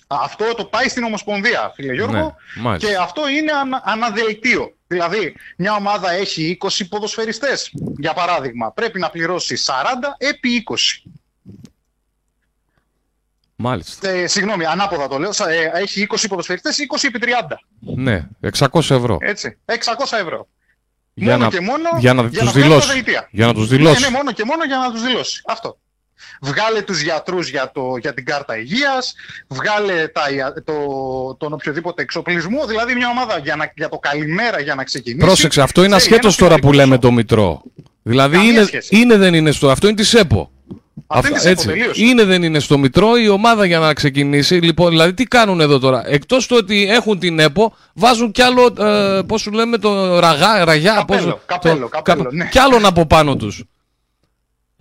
Αυτό το πάει στην Ομοσπονδία, φίλε Γιώργο. Ναι, και αυτό είναι ανα, αναδελτίο. Δηλαδή, μια ομάδα έχει 20 ποδοσφαιριστές, για παράδειγμα. Πρέπει να πληρώσει 40 επί 20. Μάλιστα. Ε, συγγνώμη, ανάποδα το λέω. Ε, έχει 20 ποδοσφαιριστές, 20 επί 30. Ναι, 600 ευρώ. Έτσι, 600 ευρώ. Για μόνο να, και μόνο για να, για τους δηλώσει. Για να τους δηλώσει. Ναι, ναι, μόνο και μόνο για να τους δηλώσει. Αυτό. Βγάλε τους γιατρούς για, το, για την κάρτα υγείας, βγάλε τα, το, τον οποιοδήποτε εξοπλισμό, δηλαδή μια ομάδα για, να, για το καλημέρα για να ξεκινήσει. Πρόσεξε, αυτό είναι ασχέτως τώρα που λέμε το Μητρό. Δηλαδή είναι, είναι δεν είναι στο, αυτό είναι της ΕΠΟ. Αυτό έτσι. Είναι δεν είναι στο Μητρό η ομάδα για να ξεκινήσει. Λοιπόν, δηλαδή τι κάνουν εδώ τώρα; Εκτός του ότι έχουν την ΕΠΟ, βάζουν κι άλλο. Ε, Πώς σου λέμε το ραγά, ραγιά. Καπέλο, πώς, καπέλο, το, καπέλο, ναι. Κι άλλον από πάνω τους.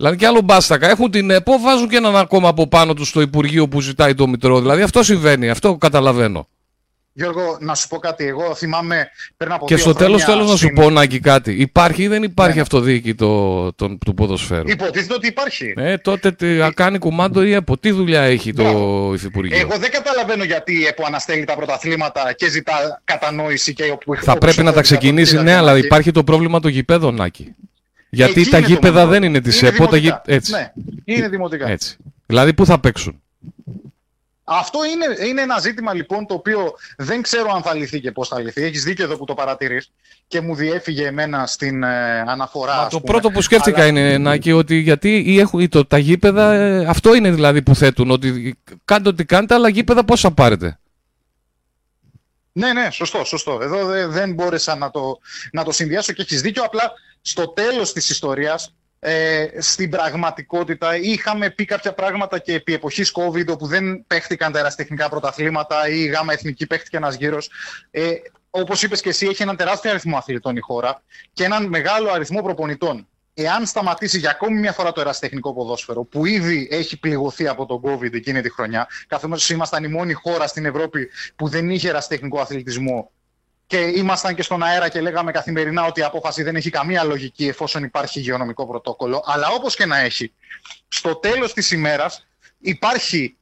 Δηλαδή κι άλλο μπάστακα. Έχουν την ΕΠΟ, βάζουν και έναν ακόμα από πάνω τους στο Υπουργείο που ζητάει το Μητρό. Δηλαδή αυτό συμβαίνει. Αυτό καταλαβαίνω. Γιώργο, να σου πω κάτι. Εγώ θυμάμαι πριν από Και στο τέλος θέλω να σου πω, Νάκη, κάτι. Υπάρχει ή δεν υπάρχει ναι. αυτοδιοίκη το, το, του ποδοσφαίρου; Υποτίθεται ότι υπάρχει. Ε, τότε τι, ε... κάνει κουμάντο η ΕΠΟ. Τι δουλειά έχει το ναι. Υφυπουργείο; Εγώ δεν καταλαβαίνω γιατί η ΕΠΟ αναστέλει τα πρωταθλήματα και ζητά κατανόηση και όπου Θα πρέπει να τα ξεκινήσει, ναι, αλλά υπάρχει το πρόβλημα των γηπέδων, Νάκη. Γιατί τα γήπεδα δεν είναι της ΕΠΟ. Έτσι. Ναι, είναι δημοτικά. Έτσι. Δηλαδή, πού θα παίξουν; Αυτό είναι, είναι ένα ζήτημα λοιπόν το οποίο δεν ξέρω αν θα λυθεί και πώς θα λυθεί. Έχεις δίκιο εδώ που το παρατηρείς και μου διέφυγε εμένα στην ε, αναφορά. Μα το πρώτο που σκέφτηκα είναι Νάκη ότι γιατί ή έχουν, ή το, τα γήπεδα, ε, αυτό είναι δηλαδή που θέτουν. Ότι κάντε ό,τι κάνετε, αλλά γήπεδα πώ θα πάρετε; Ναι, ναι, σωστό, σωστό. Εδώ δεν μπόρεσα να το, να το συνδυάσω και έχεις δίκιο. Απλά στο τέλος της ιστορίας ε, στην πραγματικότητα είχαμε πει κάποια πράγματα και επί εποχής COVID όπου δεν παίχτηκαν τα εραστεχνικά πρωταθλήματα ή η γάμα εθνική παίχτηκε ένας γύρος. Ε, όπως είπες και εσύ έχει έναν τεράστιο αριθμό αθλητών η χώρα και έναν μεγάλο αριθμό προπονητών. Εάν σταματήσει για ακόμη μια φορά το εραστεχνικό ποδόσφαιρο, που ήδη έχει πληγωθεί από τον COVID εκείνη τη χρονιά, καθώς ήμασταν η μόνη χώρα στην Ευρώπη που δεν είχε εραστεχνικό αθλητισμό και ήμασταν και στον αέρα και λέγαμε καθημερινά ότι η απόφαση δεν έχει καμία λογική εφόσον υπάρχει υγειονομικό πρωτόκολλο. Αλλά όπως και να έχει, στο τέλος της ημέρας υπάρχει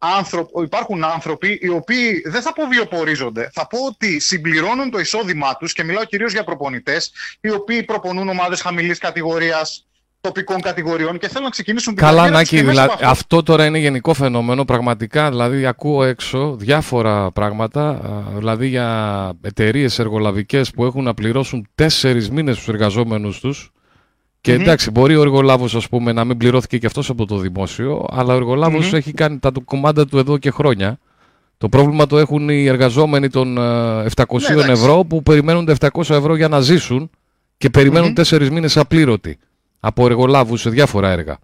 υπάρχουν άνθρωποι οι οποίοι δεν θα πω βιοπορίζονται, θα πω ότι συμπληρώνουν το εισόδημά τους και μιλάω κυρίως για προπονητές, οι οποίοι προπονούν ομάδες χαμηλής κατηγορίας, τοπικών κατηγοριών και θέλουν να ξεκινήσουν την Καλά, Νάκη, δηλαδή, αυτό. αυτό τώρα είναι γενικό φαινόμενο. Πραγματικά, δηλαδή, ακούω έξω διάφορα πράγματα. Δηλαδή, για εταιρείες εργολαβικές που έχουν να πληρώσουν τέσσερις μήνες τους εργαζόμενους τους. Και mm-hmm. εντάξει, μπορεί ο εργολάβος, ας πούμε, να μην πληρώθηκε και αυτός από το δημόσιο, αλλά ο εργολάβος mm-hmm. έχει κάνει τα κομμάτια του εδώ και χρόνια. Το πρόβλημα το έχουν οι εργαζόμενοι των 700 ναι, ευρώ που περιμένουν τα 700 ευρώ για να ζήσουν και περιμένουν τέσσερις mm-hmm. μήνες απλήρωτοι από εργολάβους σε διάφορα έργα.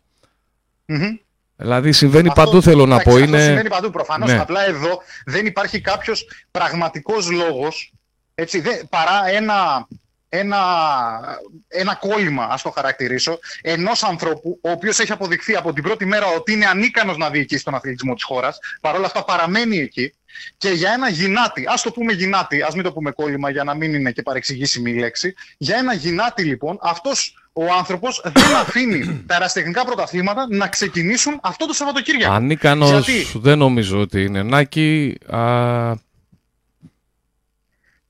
Mm-hmm. Δηλαδή συμβαίνει αυτό, παντού θέλω να πω. Είναι... συμβαίνει παντού προφανώς. Ναι. Απλά εδώ δεν υπάρχει κάποιος πραγματικός λόγος έτσι, παρά ένα, ένα, ένα κόλλημα, ας το χαρακτηρίσω, ενός ανθρώπου ο οποίος έχει αποδειχθεί από την πρώτη μέρα ότι είναι ανίκανος να διοικήσει τον αθλητισμό της χώρας, παρόλα αυτά παραμένει εκεί και για ένα γυνάτι, ας το πούμε γυνάτι, ας μην το πούμε κόλλημα για να μην είναι και παρεξηγήσιμη η λέξη, για ένα γυνάτι λοιπόν αυτός ο άνθρωπος δεν αφήνει τα αεραστεχνικά πρωταθλήματα να ξεκινήσουν αυτό το Σαββατοκύριακο. Ανίκανος Γιατί... δεν νομίζω ότι είναι. Νάκη. Α...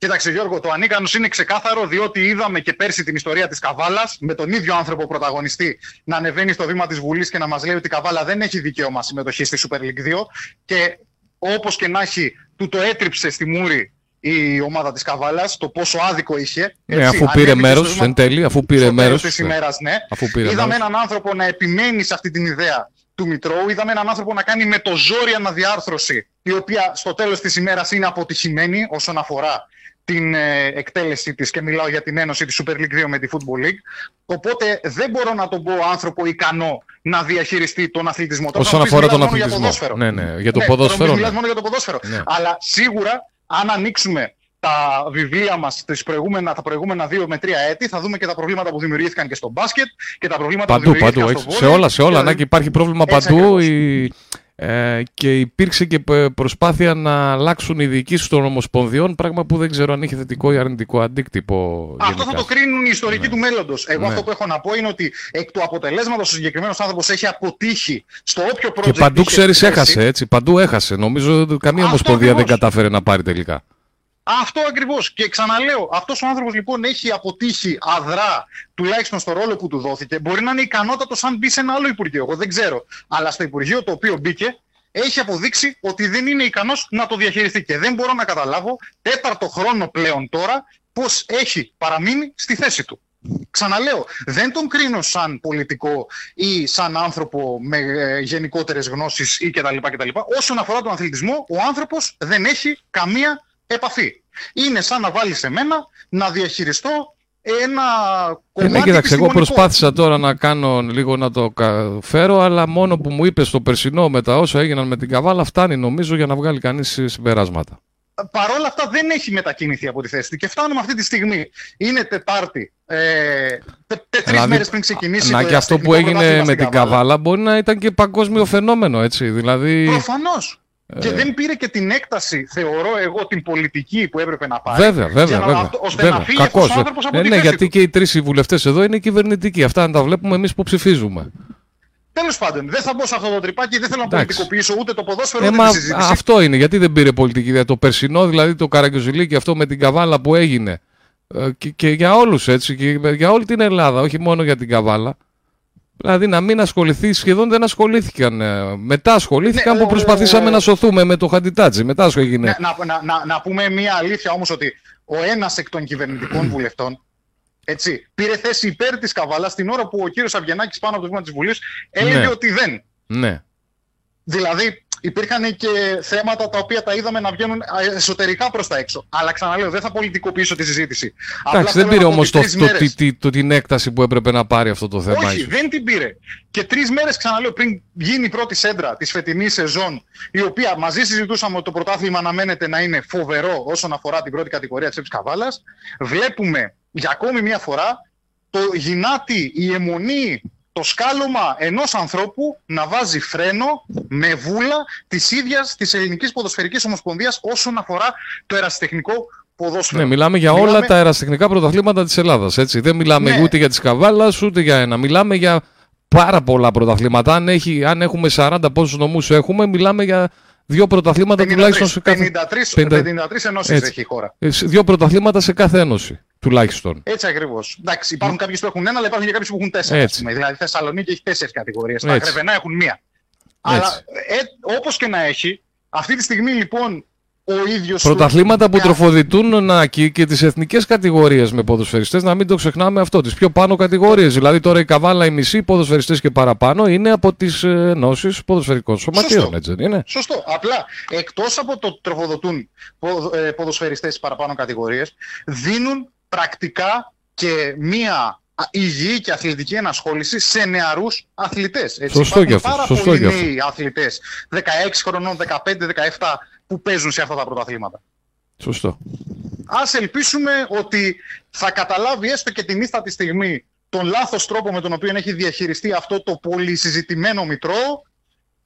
Κοίταξε Γιώργο, το ανίκανος είναι ξεκάθαρο διότι είδαμε και πέρσι την ιστορία της Καβάλας με τον ίδιο άνθρωπο πρωταγωνιστή να ανεβαίνει στο βήμα της Βουλής και να μας λέει ότι η Καβάλα δεν έχει δικαίωμα συμμετοχής στη Super League 2 και όπως και να έχει, του το έτριψε στη μούρη η ομάδα της Καβάλας, το πόσο άδικο είχε. Ναι, αφού πήρε μέρος, εν τέλει, αφού πήρε μέρος. της ημέρας, ναι. Αφού πήρε Είδαμε μέρος. έναν άνθρωπο να επιμένει σε αυτή την ιδέα του Μητρώου. Είδαμε έναν άνθρωπο να κάνει με το ζόρι αναδιάρθρωση, η οποία στο τέλος της ημέρας είναι αποτυχημένη όσον αφορά την ε, εκτέλεσή της και μιλάω για την ένωση της Super League 2 με τη Football League. Οπότε δεν μπορώ να τον πω άνθρωπο ικανό να διαχειριστεί τον αθλητισμό. Όσον αφορά τον αθλητισμό. Για ναι, ναι, για το ναι, ποδόσφαιρο. Ναι. μόνο για το ποδόσφαιρο. Ναι. Αλλά σίγουρα αν ανοίξουμε τα βιβλία μας τα προηγούμενα δύο με τρία έτη, θα δούμε και τα προβλήματα που δημιουργήθηκαν και στο μπάσκετ και τα προβλήματα παντού, που δημιουργήθηκαν παντού, στο βόλιο. Σε όλα, σε όλα. Και... υπάρχει πρόβλημα παντού. Η... Ε, και υπήρξε και προσπάθεια να αλλάξουν οι διοικήσεις των Ομοσπονδιών, πράγμα που δεν ξέρω αν είχε θετικό ή αρνητικό αντίκτυπο. Αυτό θα το κρίνουν οι ιστορικοί ναι. του μέλλοντος. Εγώ ναι. αυτό που έχω να πω είναι ότι εκ του αποτελέσματος ο συγκεκριμένος άνθρωπος έχει αποτύχει στο όποιο project. Και παντού ξέρεις, έχασε έτσι. Παντού έχασε. Νομίζω ότι καμία Ομοσπονδία δεν κατάφερε να πάρει τελικά. Αυτό ακριβώς. Και ξαναλέω, αυτός ο άνθρωπος λοιπόν έχει αποτύχει αδρά, τουλάχιστον στο ρόλο που του δόθηκε. Μπορεί να είναι ικανότατος αν μπει σε ένα άλλο Υπουργείο. Εγώ δεν ξέρω. Αλλά στο Υπουργείο το οποίο μπήκε, έχει αποδείξει ότι δεν είναι ικανός να το διαχειριστεί. Και δεν μπορώ να καταλάβω τέταρτο χρόνο πλέον τώρα πώς έχει παραμείνει στη θέση του. Ξαναλέω, δεν τον κρίνω σαν πολιτικό ή σαν άνθρωπο με ε, γενικότερες γνώσεις ή κτλ, κτλ. Όσον αφορά τον αθλητισμό, ο άνθρωπος δεν έχει καμία επαφή. Είναι σαν να βάλεις εμένα να διαχειριστώ ένα κομμάτι. Ναι, κοίταξε, εγώ προσπάθησα τώρα να κάνω λίγο να το φέρω, αλλά μόνο που μου είπες το περσινό με τα όσα έγιναν με την Καβάλα φτάνει νομίζω για να βγάλει κανείς συμπεράσματα. Παρ' όλα αυτά δεν έχει μετακινηθεί από τη θέση του και φτάνουμε αυτή τη στιγμή. Είναι Τετάρτη, ε, τρει δηλαδή, μέρες πριν ξεκινήσει. Να και αυτό που έγινε με την Καβάλα μπορεί να ήταν και παγκόσμιο φαινόμενο, έτσι. Δηλαδή... Προφανώς. Ε... Και δεν πήρε και την έκταση, θεωρώ εγώ, την πολιτική που έπρεπε να πάρει. Βέβαια, βέβαια. Να, βέβαια, ώστε βέβαια. να φύγει Κακός. αυτός ο από ε, Ναι, γιατί και οι τρεις βουλευτές εδώ είναι κυβερνητικοί. Αυτά να τα βλέπουμε εμείς που ψηφίζουμε. Τέλος πάντων, δεν θα μπω σε αυτό το τρυπάκι, δεν θέλω να πολιτικοποιήσω ούτε το ποδόσφαιρο ε, ούτε τη συζήτηση. Αυτό είναι, γιατί δεν πήρε πολιτική ιδέα. Το περσινό, δηλαδή το Καραγκιόζηλίκι αυτό με την καβάλα που έγινε. Ε, και, και για όλους έτσι, και για όλη την Ελλάδα, όχι μόνο για την καβάλα. Δηλαδή να μην ασχοληθεί, σχεδόν δεν ασχολήθηκαν. Ε, μετά ασχολήθηκαν ναι, που προσπαθήσαμε να σωθούμε με το Χαντιτάτζι. Μετά έγινε. Ναι, να, να, να, να πούμε μια αλήθεια όμως ότι ο ένας εκ των κυβερνητικών βουλευτών έτσι, πήρε θέση υπέρ της Καβάλας την ώρα που ο κύριος Αυγενάκη πάνω από το βήμα της Βουλής έλεγε ναι. ότι δεν. Ναι. Δηλαδή, υπήρχαν και θέματα τα οποία τα είδαμε να βγαίνουν εσωτερικά προς τα έξω. Αλλά ξαναλέω, δεν θα πολιτικοποιήσω τη συζήτηση. Εντάξει, δεν πήρε όμως το, το, το, την έκταση που έπρεπε να πάρει αυτό το θέμα. Όχι, δεν την πήρε. Και τρεις μέρες, ξαναλέω, πριν γίνει η πρώτη σέντρα της φετινής σεζόν, η οποία μαζί συζητούσαμε ότι το πρωτάθλημα αναμένεται να είναι φοβερό όσον αφορά την πρώτη κατηγορία της Καβάλας, βλέπουμε για ακόμη μια φορά το γυνάτι, η αιμονή το σκάλωμα ενός ανθρώπου να βάζει φρένο με βούλα της ίδιας της Ελληνικής Ποδοσφαιρικής Ομοσπονδίας όσον αφορά το ερασιτεχνικό ποδόσφαιρο. Ναι, μιλάμε για όλα τα ερασιτεχνικά πρωταθλήματα της Ελλάδας, έτσι. Δεν μιλάμε ναι. ούτε για τις Καβάλας, ούτε για ένα. Μιλάμε για πάρα πολλά πρωταθλήματα. Αν, έχει, αν έχουμε 40 πόσους νομούς έχουμε, μιλάμε για Δύο πρωταθλήματα 53, τουλάχιστον σε κάθε. 53, 53 ενώσεις έχει η χώρα. Ε, δύο πρωταθλήματα σε κάθε ένωση. Τουλάχιστον. Έτσι ακριβώς. Εντάξει, υπάρχουν κάποιοι που έχουν ένα, αλλά υπάρχουν και κάποιοι που έχουν τέσσερα. Έτσι. Δηλαδή, η Θεσσαλονίκη έχει τέσσερις κατηγορίες. Τα Κρεβενά έχουν μία. Αλλά ε, όπως και να έχει, αυτή τη στιγμή λοιπόν ο ίδιος Πρωταθλήματα που τροφοδητούν να, και, και τις εθνικές κατηγορίες με ποδοσφαιριστές, να μην το ξεχνάμε αυτό. Τις πιο πάνω κατηγορίες. Δηλαδή τώρα η Καβάλα, οι μισοί ποδοσφαιριστές και παραπάνω είναι από τις ε, ενώσεις ποδοσφαιρικών σωματείων. Σωστό. Έτσι δεν είναι; Σωστό. Απλά εκτός από το τροφοδοτούν ε, ποδοσφαιριστές παραπάνω κατηγορίες, δίνουν πρακτικά και μία υγιή και αθλητική ενασχόληση σε νεαρούς αθλητές. Σωστό και αυτό. Πάρα πολλοί νέοι αθλητές, 16 χρονών, 15, 17, που παίζουν σε αυτά τα πρωταθλήματα. Σωστό. Ας ελπίσουμε ότι θα καταλάβει έστω και την ίστατη στιγμή τον λάθος τρόπο με τον οποίο έχει διαχειριστεί αυτό το πολύ συζητημένο μητρό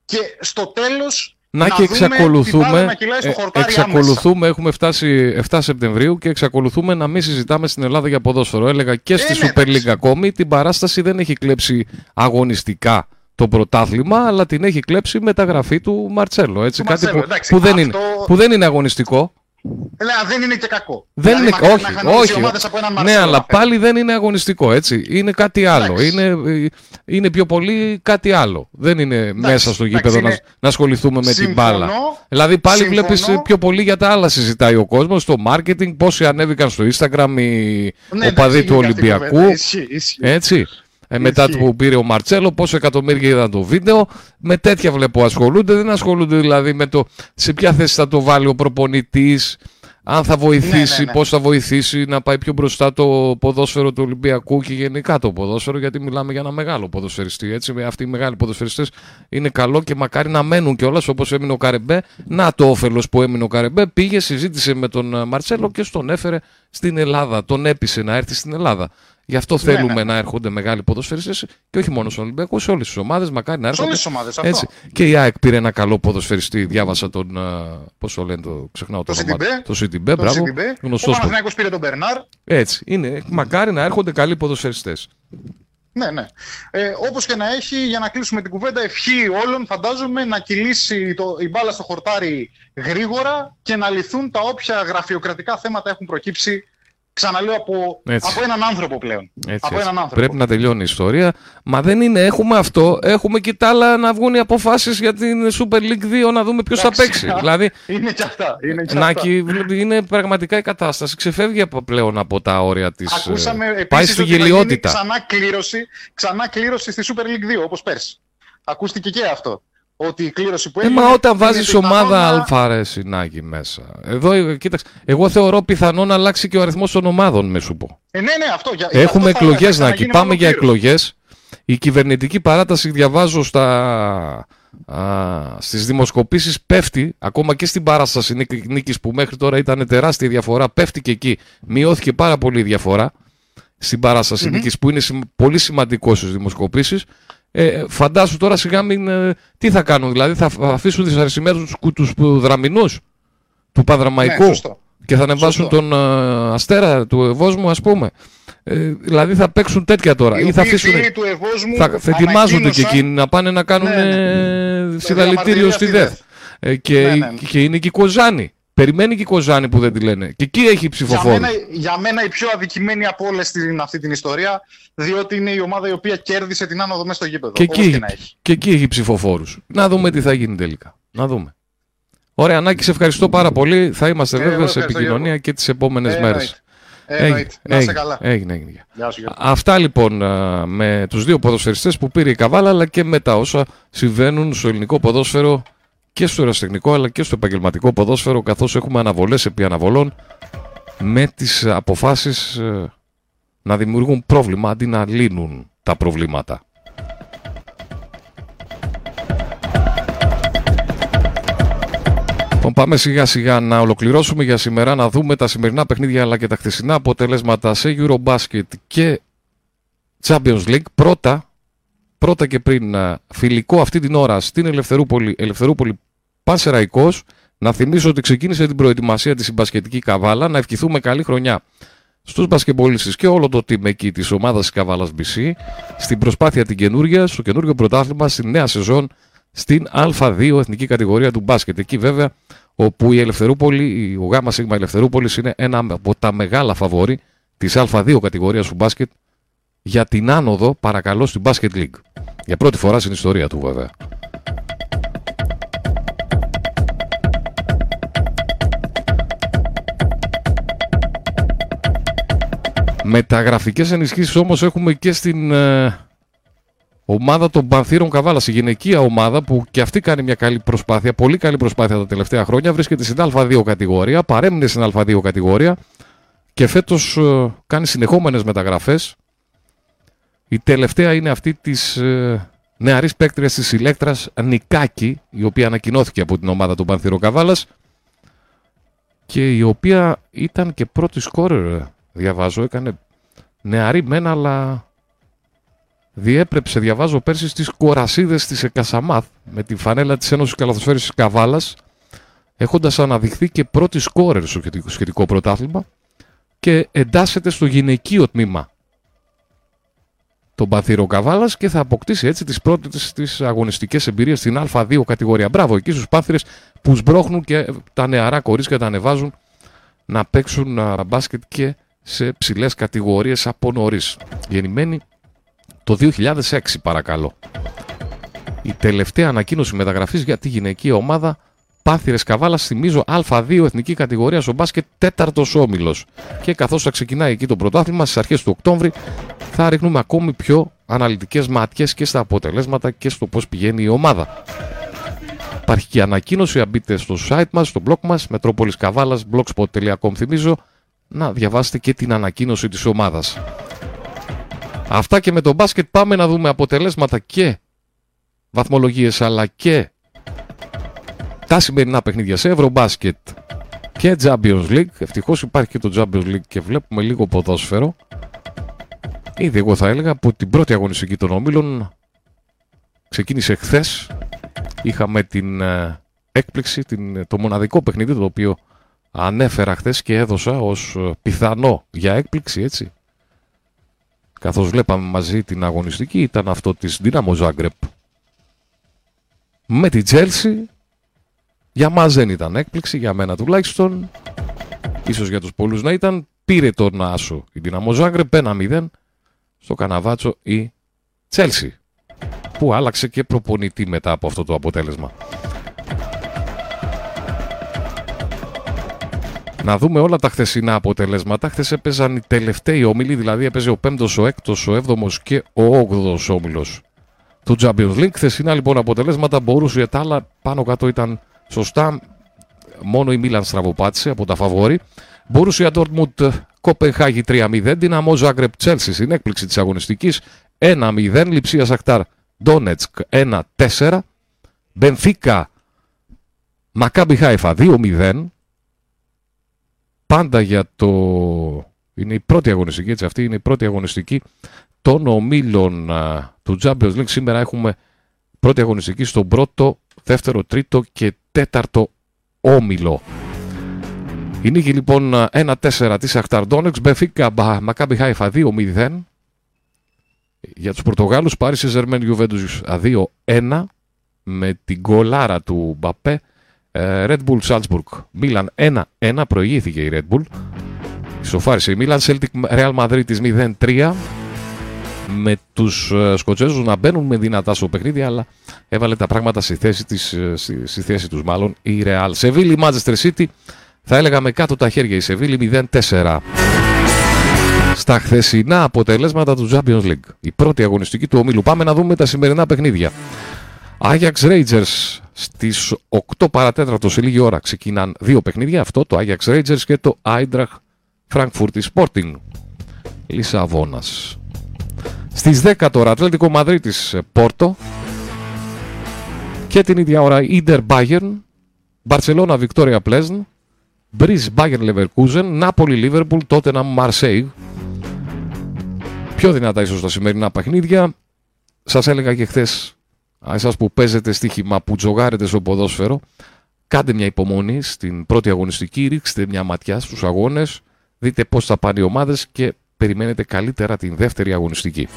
και στο τέλος να, να και εξακολουθούμε, να ε, εξακολουθούμε έχουμε φτάσει 7 Σεπτεμβρίου και εξακολουθούμε να μην συζητάμε στην Ελλάδα για ποδόσφαιρο. Έλεγα και στη ε, ναι, Super League ακόμη, την παράσταση δεν έχει κλέψει αγωνιστικά το πρωτάθλημα, αλλά την έχει κλέψει η μεταγραφή του Μαρτσέλο. Έτσι, κάτι που, εντάξει, που, δεν είναι, που δεν είναι αγωνιστικό. Ναι, δεν είναι και κακό. Δεν δηλαδή, είναι, όχι, όχι. ναι, αλλά πάλι δεν είναι αγωνιστικό, έτσι. Είναι κάτι άλλο. Είναι, είναι πιο πολύ κάτι άλλο. Δεν είναι εντάξει, μέσα στο γήπεδο να, να ασχοληθούμε με την μπάλα. Δηλαδή πάλι βλέπεις πιο πολύ για τα άλλα συζητάει ο κόσμος, το marketing, πόσοι ανέβηκαν στο Instagram οι ναι, οπαδοί του Ολυμπιακού. Έτσι. Ε, μετά που πήρε ο Μαρτσέλο, πόσο εκατομμύρια είδαν το βίντεο. Με τέτοια βλέπω ασχολούνται. Δεν ασχολούνται δηλαδή με το σε ποια θέση θα το βάλει ο προπονητής, αν θα βοηθήσει, ναι, ναι, ναι. πώς θα βοηθήσει να πάει πιο μπροστά το ποδόσφαιρο του Ολυμπιακού και γενικά το ποδόσφαιρο, γιατί μιλάμε για ένα μεγάλο ποδοσφαιριστή. Έτσι, αυτοί οι μεγάλοι ποδοσφαιριστές είναι καλό και μακάρι να μένουν κιόλας όπως έμεινε ο Καρεμπέ. Να το όφελος που έμεινε ο Καρεμπέ, πήγε, συζήτησε με τον Μαρτσέλο και στον έφερε στην Ελλάδα. Τον έπεισε να έρθει στην Ελλάδα. Γι' αυτό ναι, θέλουμε ναι. να έρχονται μεγάλοι ποδοσφαιριστές και όχι μόνο στον Ολυμπιακό, σε όλες τις ομάδες. Μακάρι να έρχονται. Σε όλες τις ομάδες. Και η ΑΕΚ πήρε ένα καλό ποδοσφαιριστή. Διάβασα τον. Πώς το λένε, το ξεχνάω το, το όνομα. Το Σιτιμπέ, μπράβο. Γνωστός. Ο Παναθηναϊκός πήρε τον Μπερνάρ. Έτσι. Είναι. Μακάρι να έρχονται καλοί ποδοσφαιριστές. Ναι, ναι. Ε, όπως και να έχει, για να κλείσουμε την κουβέντα, ευχή όλων φαντάζομαι να κυλήσει το, η μπάλα στο χορτάρι γρήγορα και να λυθούν τα όποια γραφειοκρατικά θέματα έχουν προκύψει Ξαναλέω από, από έναν άνθρωπο πλέον. Έτσι, από Έναν άνθρωπο. Πρέπει να τελειώνει η ιστορία. Μα δεν είναι, έχουμε αυτό. Έχουμε και τα άλλα να βγουν οι αποφάσεις για την Super League 2 να δούμε ποιος θα παίξει. δηλαδή, είναι και αυτά. Είναι, και Νάκη, είναι πραγματικά η κατάσταση. Ξεφεύγει από πλέον από τα όρια της. Ακούσαμε ε, πάει στη γελιότητα. Ξανά κλήρωση, ξανά κλήρωση στη Super League 2 όπως πέρσι. Ακούστηκε και αυτό ότι η κλήρωση που έγινε. Ε, μα όταν βάζεις ομάδα Αλφα, Συνάκη μέσα. Εδώ, κοίταξε, εγώ θεωρώ πιθανό να αλλάξει και ο αριθμός των ομάδων, με σου πω. Ε, ναι, ναι, αυτό. Για, Έχουμε εκλογές, Νάκη. Πάμε για εκλογές. Η κυβερνητική παράταση, διαβάζω στα, α, στις δημοσκοπήσεις πέφτει, ακόμα και στην παράσταση νίκης που μέχρι τώρα ήταν τεράστια διαφορά, πέφτει και εκεί. Μειώθηκε πάρα πολύ η διαφορά στην παράσταση mm-hmm. που είναι πολύ σημαντικό στις δημοσκοπήσεις. Ε, φαντάσου τώρα σιγά μην. Ε, τι θα κάνουν, δηλαδή θα αφήσουν τις αριστερέ τους δραμηνούς του Παδραμαϊκού ναι, και θα ανεβάσουν τον ε, αστέρα του Ευόσμου, ας πούμε. Ε, δηλαδή θα παίξουν τέτοια τώρα. ή θα αφήσουν. Του Ευόσμου θα, θα ετοιμάζονται και εκείνοι να πάνε να κάνουν ναι, ναι. ναι. συλλαλητήριο στη ΔΕΘ. Ε, και, ναι, ναι, και είναι και η Κοζάνη. Περιμένει και η Κοζάνη που δεν τη λένε. Και εκεί έχει ψηφοφόρους. Για, για μένα, η πιο αδικημένη από όλες στην αυτή την ιστορία, διότι είναι η ομάδα η οποία κέρδισε την άνοδο μέσα στο γήπεδο. Και, εκεί, και, έχει. και εκεί έχει ψηφοφόρους. Να δούμε τι θα γίνει τελικά. Να δούμε. Ωραία, Νάκη, σε ευχαριστώ πάρα πολύ. Θα είμαστε ε, βέβαια σε επικοινωνία και τις επόμενες ε, μέρες. Ε, έγινε, να έγινε, καλά. Έγινε, έγινε. Αυτά λοιπόν με τους δύο ποδοσφαιριστές που πήρε η Καβάλα αλλά και με τα όσα συμβαίνουν στο ελληνικό ποδόσφαιρο και στο ερασιτεχνικό αλλά και στο επαγγελματικό ποδόσφαιρο καθώς έχουμε αναβολές επί αναβολών με τις αποφάσεις ε, να δημιουργούν πρόβλημα αντί να λύνουν τα προβλήματα. Λοιπόν, πάμε σιγά σιγά να ολοκληρώσουμε για σήμερα, να δούμε τα σημερινά παιχνίδια αλλά και τα χθεσινά αποτελέσματα σε Eurobasket και Champions League. Πρώτα, πρώτα και πριν ε, φιλικό αυτή την ώρα στην Ελευθερούπολη, Ελευθερούπολη Πανσεραϊκός. Να θυμίσω ότι ξεκίνησε την προετοιμασία της συμπασχετική καβάλα. Να ευχηθούμε καλή χρονιά στους μπασκεμπολίστες και όλο το team εκεί της ομάδας της Καβάλας BC στην προσπάθεια την καινούργια, στο καινούργιο πρωτάθλημα, στη νέα σεζόν στην Α2 εθνική κατηγορία του μπάσκετ. Εκεί βέβαια όπου η Ελευθερούπολη, ο ΓΑΜΑ ΣΥΓΜΑ Ελευθερούπολης είναι ένα από τα μεγάλα φαβόρη της Α2 κατηγορίας του μπάσκετ για την άνοδο παρακαλώ στην Basket League. Για πρώτη φορά στην ιστορία του βέβαια. Μεταγραφικές ενισχύσεις όμως έχουμε και στην ε, ομάδα των Πανθύρων Καβάλας, η γυναικεία ομάδα που και αυτή κάνει μια καλή προσπάθεια, πολύ καλή προσπάθεια τα τελευταία χρόνια, βρίσκεται στην Α2 κατηγορία, παρέμεινε στην Α2 κατηγορία και φέτος ε, κάνει συνεχόμενες μεταγραφές. Η τελευταία είναι αυτή της ε, νεαρής παίκτριας της Ηλέκτρας Νικάκη, η οποία ανακοινώθηκε από την ομάδα των Πανθύρων Καβάλας και η οποία ήταν και πρώτη σκόρερ διαβάζω, έκανε νεαρή μένα, αλλά διέπρεψε, διαβάζω πέρσι στις κορασίδες της Εκασαμάθ με τη φανέλα της Ένωσης Καλαθοσφαίρησης Καβάλας έχοντας αναδειχθεί και πρώτη σκόρερ στο σχετικό πρωτάθλημα και εντάσσεται στο γυναικείο τμήμα τον Παθήρο Καβάλας και θα αποκτήσει έτσι τις πρώτες τη αγωνιστικές εμπειρίες στην Α2 κατηγορία. Μπράβο εκεί στους πάθυρες που σμπρώχνουν και τα νεαρά κορίτσια τα ανεβάζουν να παίξουν μπάσκετ και σε ψηλές κατηγορίες από νωρίς. Γεννημένη το 2006, παρακαλώ. Η τελευταία ανακοίνωση μεταγραφής για τη γυναική ομάδα Πάθηρες Καβάλας, θυμίζω Α2 εθνική κατηγορία στο μπάσκετ, τέταρτος όμιλος. Και καθώς θα ξεκινάει εκεί το πρωτάθλημα στις αρχές του Οκτώβρη, θα ρίχνουμε ακόμη πιο αναλυτικές ματιέ και στα αποτελέσματα και στο πώς πηγαίνει η ομάδα. Υπάρχει και ανακοίνωση, αν μπείτε στο site μας, στο blog μας, μετρόπολισκαβάλα, blogspot.com θυμίζω, να διαβάσετε και την ανακοίνωση της ομάδας. Αυτά και με το μπάσκετ πάμε να δούμε αποτελέσματα και βαθμολογίες αλλά και τα σημερινά παιχνίδια σε Ευρωμπάσκετ και Champions League. Ευτυχώς υπάρχει και το Champions League και βλέπουμε λίγο ποδόσφαιρο. Ήδη εγώ θα έλεγα από την πρώτη αγωνιστική των όμιλων ξεκίνησε χθες. Είχαμε την ε, έκπληξη, την, το μοναδικό παιχνίδι το οποίο ανέφερα χθες και έδωσα ως ε, πιθανό για έκπληξη, έτσι. Καθώς βλέπαμε μαζί την αγωνιστική, ήταν αυτό της Δύναμο Ζάγκρεπ. Με την Τζέλσι, για μας δεν ήταν έκπληξη, για μένα τουλάχιστον. Ίσως για τους πολλούς να ήταν. πήρε τον Άσο η Δυναμό Ζάγκρεπ 1-0 στο Καναβάτσο η Τσέλσι που άλλαξε και προπονητή μετά από αυτό το αποτέλεσμα. Να δούμε όλα τα χθεσινά αποτελέσματα. Χθες έπαιζαν οι τελευταίοι όμιλοι, δηλαδή έπαιζε ο 5ο, ο 6ο, ο 7ο και ο 8ο όμιλος του Champions League. Χθεσινά λοιπόν αποτελέσματα μπορούσε τα άλλα πάνω κάτω ήταν σωστά. Μόνο η Μίλαν στραβοπάτησε από τα φαβόρη. Μπορούσε η Dortmund Κοπενχάγη 3-0. Δυναμό Ζάγκρεπ Τσέλσι στην έκπληξη της αγωνιστικής 1-0. Λιψία Σακτάρ Ντόνετσκ 1-4. Μπενφίκα Μακάμπι Χάιφα 2-0 πάντα για το... Είναι η πρώτη αγωνιστική, έτσι, αυτή είναι η πρώτη αγωνιστική των ομίλων του Champions League. Σήμερα έχουμε πρώτη αγωνιστική στον πρώτο, δεύτερο, τρίτο και τέταρτο όμιλο. Η νίκη λοιπόν 1-4 της Αχταρντόνεξ, Μπεφίκα Μακάμπι Χάιφα 2-0. Για τους Πορτογάλους Πάρη Ζερμέν Γιουβέντους 2-1 με την γκολάρα του Μπαπέ ε, Red Bull Salzburg. Μίλαν 1-1. Προηγήθηκε η Red Bull. Ισοφάρισε η Μίλαν. Celtic Real Madrid 0-3. Με τους ε, Σκοτσέζους να μπαίνουν με δυνατά στο παιχνίδι, αλλά έβαλε τα πράγματα στη θέση, της, ε, στη, θέση τους μάλλον η Real. Σεβίλη Manchester City. Θα έλεγα με κάτω τα χέρια η Σεβίλη 0-4. Στα χθεσινά αποτελέσματα του Champions League. Η πρώτη αγωνιστική του ομίλου. Πάμε να δούμε τα σημερινά παιχνίδια. Ajax Rangers στις 8 παρατέταρτος σε λίγη ώρα ξεκινάν δύο παιχνίδια. Αυτό το Ajax Rangers και το Eintracht Frankfurt Sporting Λισαβόνας. Στις 10 τώρα Ατλέτικο Μαδρίτης Πόρτο και την ίδια ώρα Ιντερ Bayern, Barcelona Victoria Pleasant, Breeze Bayern Leverkusen, Napoli Liverpool, Tottenham Marseille. Πιο δυνατά ίσως τα σημερινά παιχνίδια. Σας έλεγα και χθες εσάς που παίζετε στοίχημα, που τζογάρετε στο ποδόσφαιρο, κάντε μια υπομονή στην πρώτη αγωνιστική, ρίξτε μια ματιά στους αγώνες, δείτε πώς θα πάνε οι ομάδες και περιμένετε καλύτερα την δεύτερη αγωνιστική.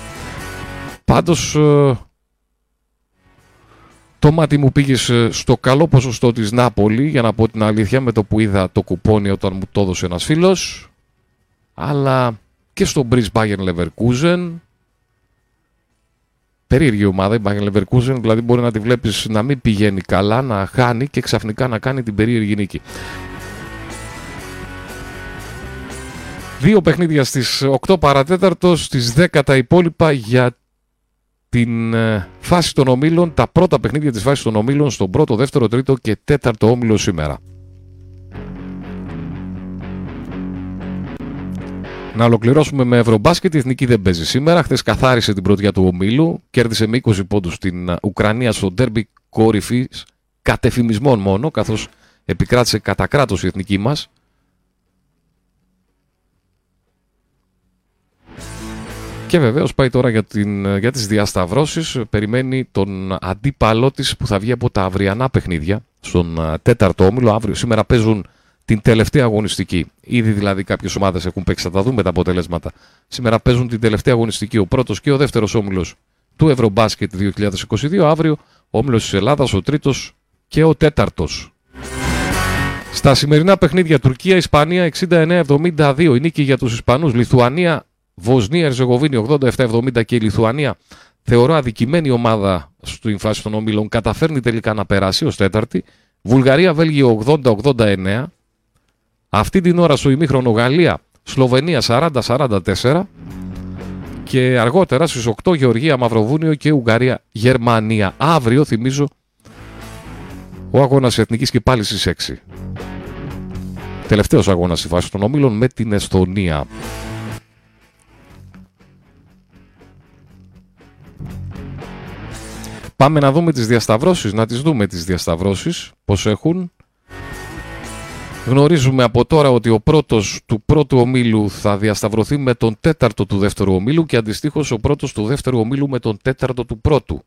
Πάντως, ε, το μάτι μου πήγες στο καλό ποσοστό της Νάπολη, για να πω την αλήθεια, με το που είδα το κουπόνι όταν μου το έδωσε ένας φίλος, αλλά και στο Bridge Bayern Leverkusen, περίεργη ομάδα η Bayern Leverkusen, δηλαδή μπορεί να τη βλέπεις να μην πηγαίνει καλά, να χάνει και ξαφνικά να κάνει την περίεργη νίκη. Δύο παιχνίδια στις 8 παρατέταρτο, στις 10 τα υπόλοιπα για την ε, φάση των ομίλων, τα πρώτα παιχνίδια της φάσης των ομίλων στον πρώτο, δεύτερο, τρίτο και τέταρτο όμιλο σήμερα. Να ολοκληρώσουμε με Ευρωμπάσκετ. Η Εθνική δεν παίζει σήμερα. Χθες καθάρισε την πρωτιά του ομίλου. Κέρδισε με 20 πόντους την Ουκρανία στο ντέρμπι κορυφής κατεφημισμών μόνο, καθώς επικράτησε κατά κράτος η εθνική μας. Και βεβαίως πάει τώρα για, την, για τις διασταυρώσεις. Περιμένει τον αντίπαλό της που θα βγει από τα αυριανά παιχνίδια στον τέταρτο όμιλο. Αύριο σήμερα παίζουν την τελευταία αγωνιστική. Ήδη δηλαδή κάποιες ομάδες έχουν παίξει, θα τα δούμε τα αποτελέσματα. Σήμερα παίζουν την τελευταία αγωνιστική ο πρώτος και ο δεύτερος όμιλος του Ευρωμπάσκετ 2022. Αύριο ο όμιλος της Ελλάδας, ο τρίτος και ο τέταρτος. Στα σημερινά παιχνίδια Τουρκία-Ισπανία 69-72 η νίκη για τους Ισπανούς. Λιθουανία, Βοσνία, Ερζεγοβίνη 87-70 και η Λιθουανία θεωρώ αδικημένη ομάδα στην φάση των ομίλων. Καταφέρνει τελικά να περάσει ως τέταρτη. Βουλγαρία-Βέλγιο 80-89. Αυτή την ώρα στο ημίχρονο Γαλλία, Σλοβενία 40-44 και αργότερα στις 8 Γεωργία, Μαυροβούνιο και Ουγγαρία, Γερμανία. Αύριο θυμίζω ο αγώνας εθνικής και πάλι στις 6. Τελευταίος αγώνας στη φάση των ομίλων με την Εστονία. Πάμε να δούμε τις διασταυρώσεις, να τις δούμε τις διασταυρώσεις, πώς έχουν. Γνωρίζουμε από τώρα ότι ο πρώτος του πρώτου ομίλου θα διασταυρωθεί με τον τέταρτο του δεύτερου ομίλου και αντιστοίχως ο πρώτος του δεύτερου ομίλου με τον τέταρτο του πρώτου.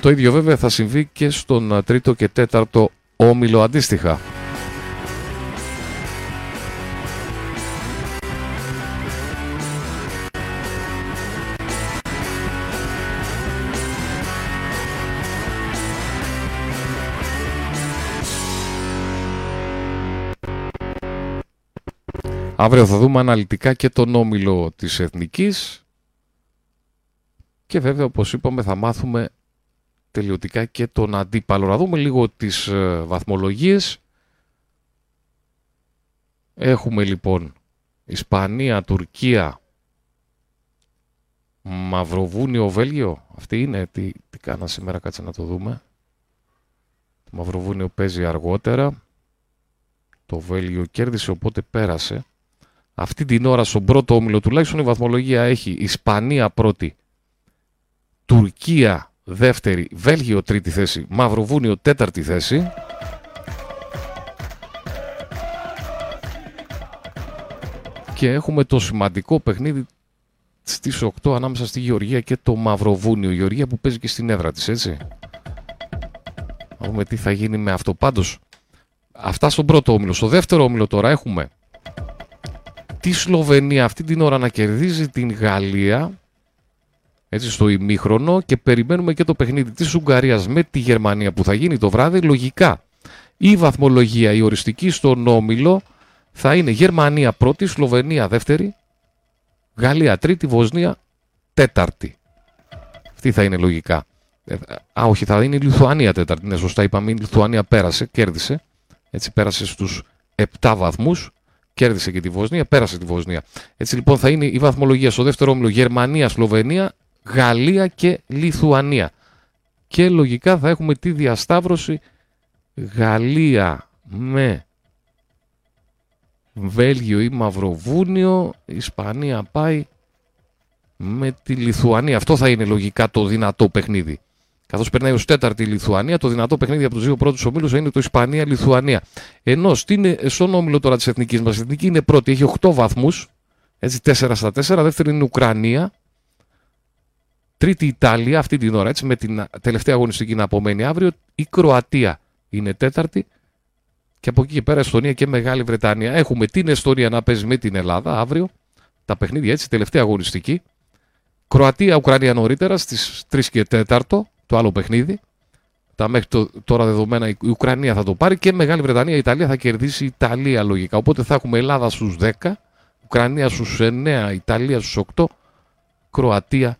Το ίδιο βέβαια θα συμβεί και στον τρίτο και τέταρτο όμιλο αντίστοιχα. Αύριο θα δούμε αναλυτικά και τον όμιλο της Εθνικής και βέβαια όπως είπαμε θα μάθουμε τελειωτικά και τον αντίπαλο. Να δούμε λίγο τις ε, βαθμολογίες. Έχουμε λοιπόν Ισπανία, Τουρκία, Μαυροβούνιο, Βέλγιο. Αυτή είναι. Τι, τι κάνα σήμερα, κάτσε να το δούμε. Το Μαυροβούνιο παίζει αργότερα. Το Βέλγιο κέρδισε, οπότε πέρασε. Αυτή την ώρα στον πρώτο όμιλο τουλάχιστον η βαθμολογία έχει Ισπανία πρώτη, Τουρκία δεύτερη, Βέλγιο τρίτη θέση, Μαυροβούνιο τέταρτη θέση. Και έχουμε το σημαντικό παιχνίδι στις 8 ανάμεσα στη Γεωργία και το Μαυροβούνιο. Η Γεωργία που παίζει και στην έδρα της, έτσι. Να δούμε τι θα γίνει με αυτό. Πάντως, αυτά στον πρώτο όμιλο. Στο δεύτερο όμιλο τώρα έχουμε τη Σλοβενία αυτή την ώρα να κερδίζει την Γαλλία έτσι στο ημίχρονο και περιμένουμε και το παιχνίδι της Ουγγαρίας με τη Γερμανία που θα γίνει το βράδυ. Λογικά η βαθμολογία, η οριστική στον όμιλο θα είναι Γερμανία πρώτη, Σλοβενία δεύτερη, Γαλλία τρίτη, Βοσνία τέταρτη. Αυτή θα είναι λογικά. Ε, α, όχι, θα είναι η Λιθουανία τέταρτη. Ναι, σωστά είπαμε, η Λιθουανία πέρασε, κέρδισε. Έτσι πέρασε στους 7 βαθμούς. Κέρδισε και τη Βοσνία, πέρασε τη Βοσνία. Έτσι λοιπόν θα είναι η βαθμολογία στο δεύτερο όμιλο Γερμανία, Σλοβενία, Γαλλία και Λιθουανία. Και λογικά θα έχουμε τη διασταύρωση Γαλλία με Βέλγιο ή Μαυροβούνιο, Ισπανία πάει με τη Λιθουανία. Αυτό θα είναι λογικά το δυνατό παιχνίδι. Καθώς περνάει ως τέταρτη η Λιθουανία, το δυνατό παιχνίδι από τους δύο πρώτους ομίλους θα είναι το Ισπανία-Λιθουανία. Ενώ στην, στον όμιλο τώρα της εθνικής μας, η εθνική είναι πρώτη, έχει 8 βαθμούς, έτσι 4 στα 4. Δεύτερη είναι η Ουκρανία. Τρίτη η Ιταλία αυτή την ώρα, έτσι με την τελευταία αγωνιστική να απομένει αύριο. Η Κροατία είναι τέταρτη. Και από εκεί και πέρα Εστονία και Μεγάλη Βρετανία. Έχουμε την Εστονία να παίζει με την Ελλάδα αύριο. Τα παιχνίδια έτσι, τελευταία αγωνιστική. Κροατία-Ουκρανία νωρίτερα στις 3 και 4 το άλλο παιχνίδι. Τα μέχρι το, τώρα δεδομένα η Ουκρανία θα το πάρει και Μεγάλη Βρετανία, η Ιταλία θα κερδίσει η Ιταλία λογικά. Οπότε θα έχουμε Ελλάδα στους 10, Ουκρανία στους 9, Ιταλία στους 8, Κροατία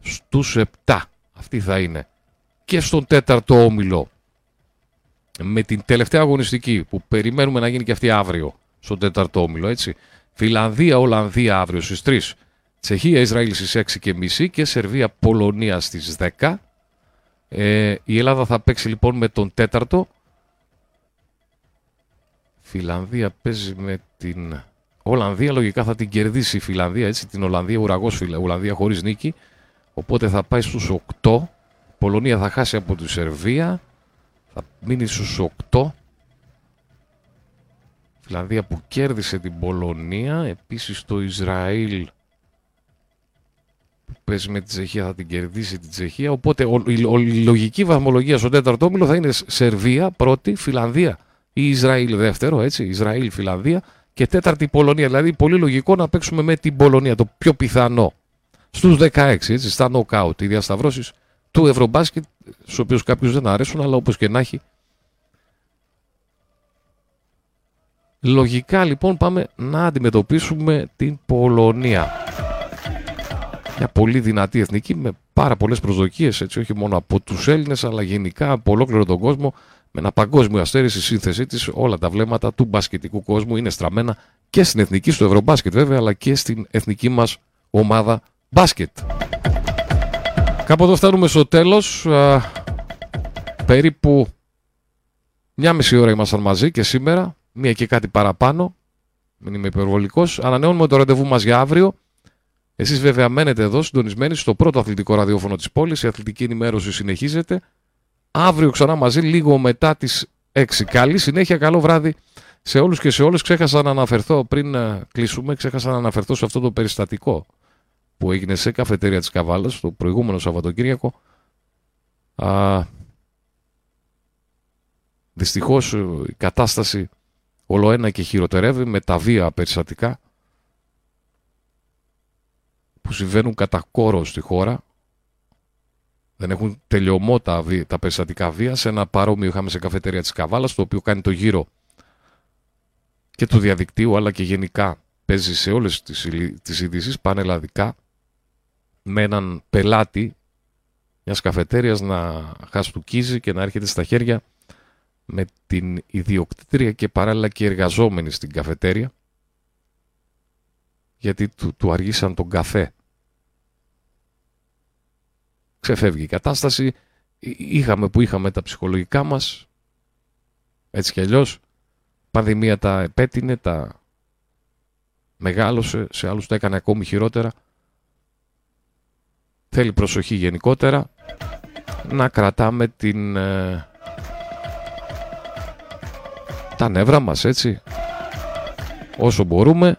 στους 7. Αυτή θα είναι. Και στον τέταρτο όμιλο με την τελευταία αγωνιστική που περιμένουμε να γίνει και αυτή αύριο στον τέταρτο όμιλο, έτσι. Φιλανδία, Ολλανδία αύριο στις 3. Τσεχία, Ισραήλ στις 6 και μισή και Σερβία, Πολωνία στις 10. Ε, η Ελλάδα θα παίξει λοιπόν με τον τέταρτο. Φιλανδία παίζει με την Ολλανδία. Λογικά θα την κερδίσει η Φιλανδία. Έτσι, την Ολλανδία, ουραγός Ολλανδία χωρίς νίκη. Οπότε θα πάει στους 8. Πολωνία θα χάσει από τη Σερβία. Θα μείνει στους 8. Φιλανδία που κέρδισε την Πολωνία. Επίσης το Ισραήλ που παίζει με τη Τσεχία θα την κερδίσει την Τσεχία. Οπότε η λογική βαθμολογίας στο τέταρτο όμιλο θα είναι Σερβία πρώτη, Φιλανδία ή Ισραήλ δεύτερο, έτσι, Ισραήλ, Φιλανδία και τέταρτη Πολωνία. Δηλαδή πολύ λογικό να παίξουμε με την Πολωνία, το πιο πιθανό. Στους 16, έτσι, στα knockout, οι διασταυρώσεις του Ευρωμπάσκετ, στους οποίους κάποιους δεν αρέσουν, αλλά όπως και να έχει. Λογικά λοιπόν πάμε να αντιμετωπίσουμε την Πολωνία μια πολύ δυνατή εθνική με πάρα πολλές προσδοκίες, έτσι όχι μόνο από τους Έλληνες, αλλά γενικά από ολόκληρο τον κόσμο. Με ένα παγκόσμιο αστέρι στη σύνθεσή της, όλα τα βλέμματα του μπασκετικού κόσμου είναι στραμμένα και στην εθνική, στο Ευρωμπάσκετ βέβαια, αλλά και στην εθνική μας ομάδα μπάσκετ. Κάπου εδώ φτάνουμε στο τέλος. Περίπου μια μισή ώρα ήμασταν μαζί και σήμερα, μία και κάτι παραπάνω. Μην είμαι υπερβολικός. Ανανεώνουμε το ραντεβού μας για αύριο. Εσείς βέβαια μένετε εδώ συντονισμένοι στο πρώτο αθλητικό ραδιόφωνο της πόλης. Η αθλητική ενημέρωση συνεχίζεται. Αύριο ξανά μαζί, λίγο μετά τις 6. Καλή συνέχεια, καλό βράδυ σε όλους και σε όλες. Ξέχασα να αναφερθώ πριν να κλείσουμε, ξέχασα να αναφερθώ σε αυτό το περιστατικό που έγινε σε καφετέρια της Καβάλας το προηγούμενο Σαββατοκύριακο. Α, δυστυχώς η κατάσταση ολοένα και χειροτερεύει με τα βία περιστατικά που συμβαίνουν κατά κόρο στη χώρα. Δεν έχουν τελειωμό τα, τα περιστατικά βία. Σε ένα παρόμοιο είχαμε σε καφετέρια της Καβάλας, το οποίο κάνει το γύρο και του διαδικτύου, αλλά και γενικά παίζει σε όλες τις, τις ειδήσεις πανελλαδικά με έναν πελάτη μιας καφετέριας να χαστούκίζει και να έρχεται στα χέρια με την ιδιοκτήτρια και παράλληλα και εργαζόμενη στην καφετέρια γιατί του, του αργήσαν τον καφέ. Ξεφεύγει η κατάσταση, είχαμε που είχαμε τα ψυχολογικά μας, έτσι κι αλλιώς, πανδημία τα επέτεινε, τα μεγάλωσε, σε άλλους τα έκανε ακόμη χειρότερα. Θέλει προσοχή γενικότερα, να κρατάμε την, ε, τα νεύρα μας έτσι, όσο μπορούμε.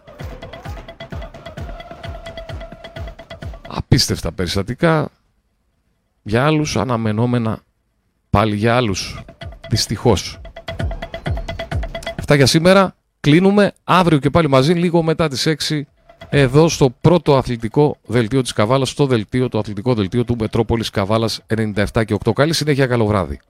Απίστευτα περιστατικά, για άλλους αναμενόμενα, πάλι για άλλους, δυστυχώς. Αυτά για σήμερα. Κλείνουμε αύριο και πάλι μαζί λίγο μετά τις 6 εδώ στο πρώτο αθλητικό δελτίο της Καβάλας, στο δελτίο, το αθλητικό δελτίο του Μετρόπολης Καβάλας 97 και 8. Καλή συνέχεια, καλό βράδυ.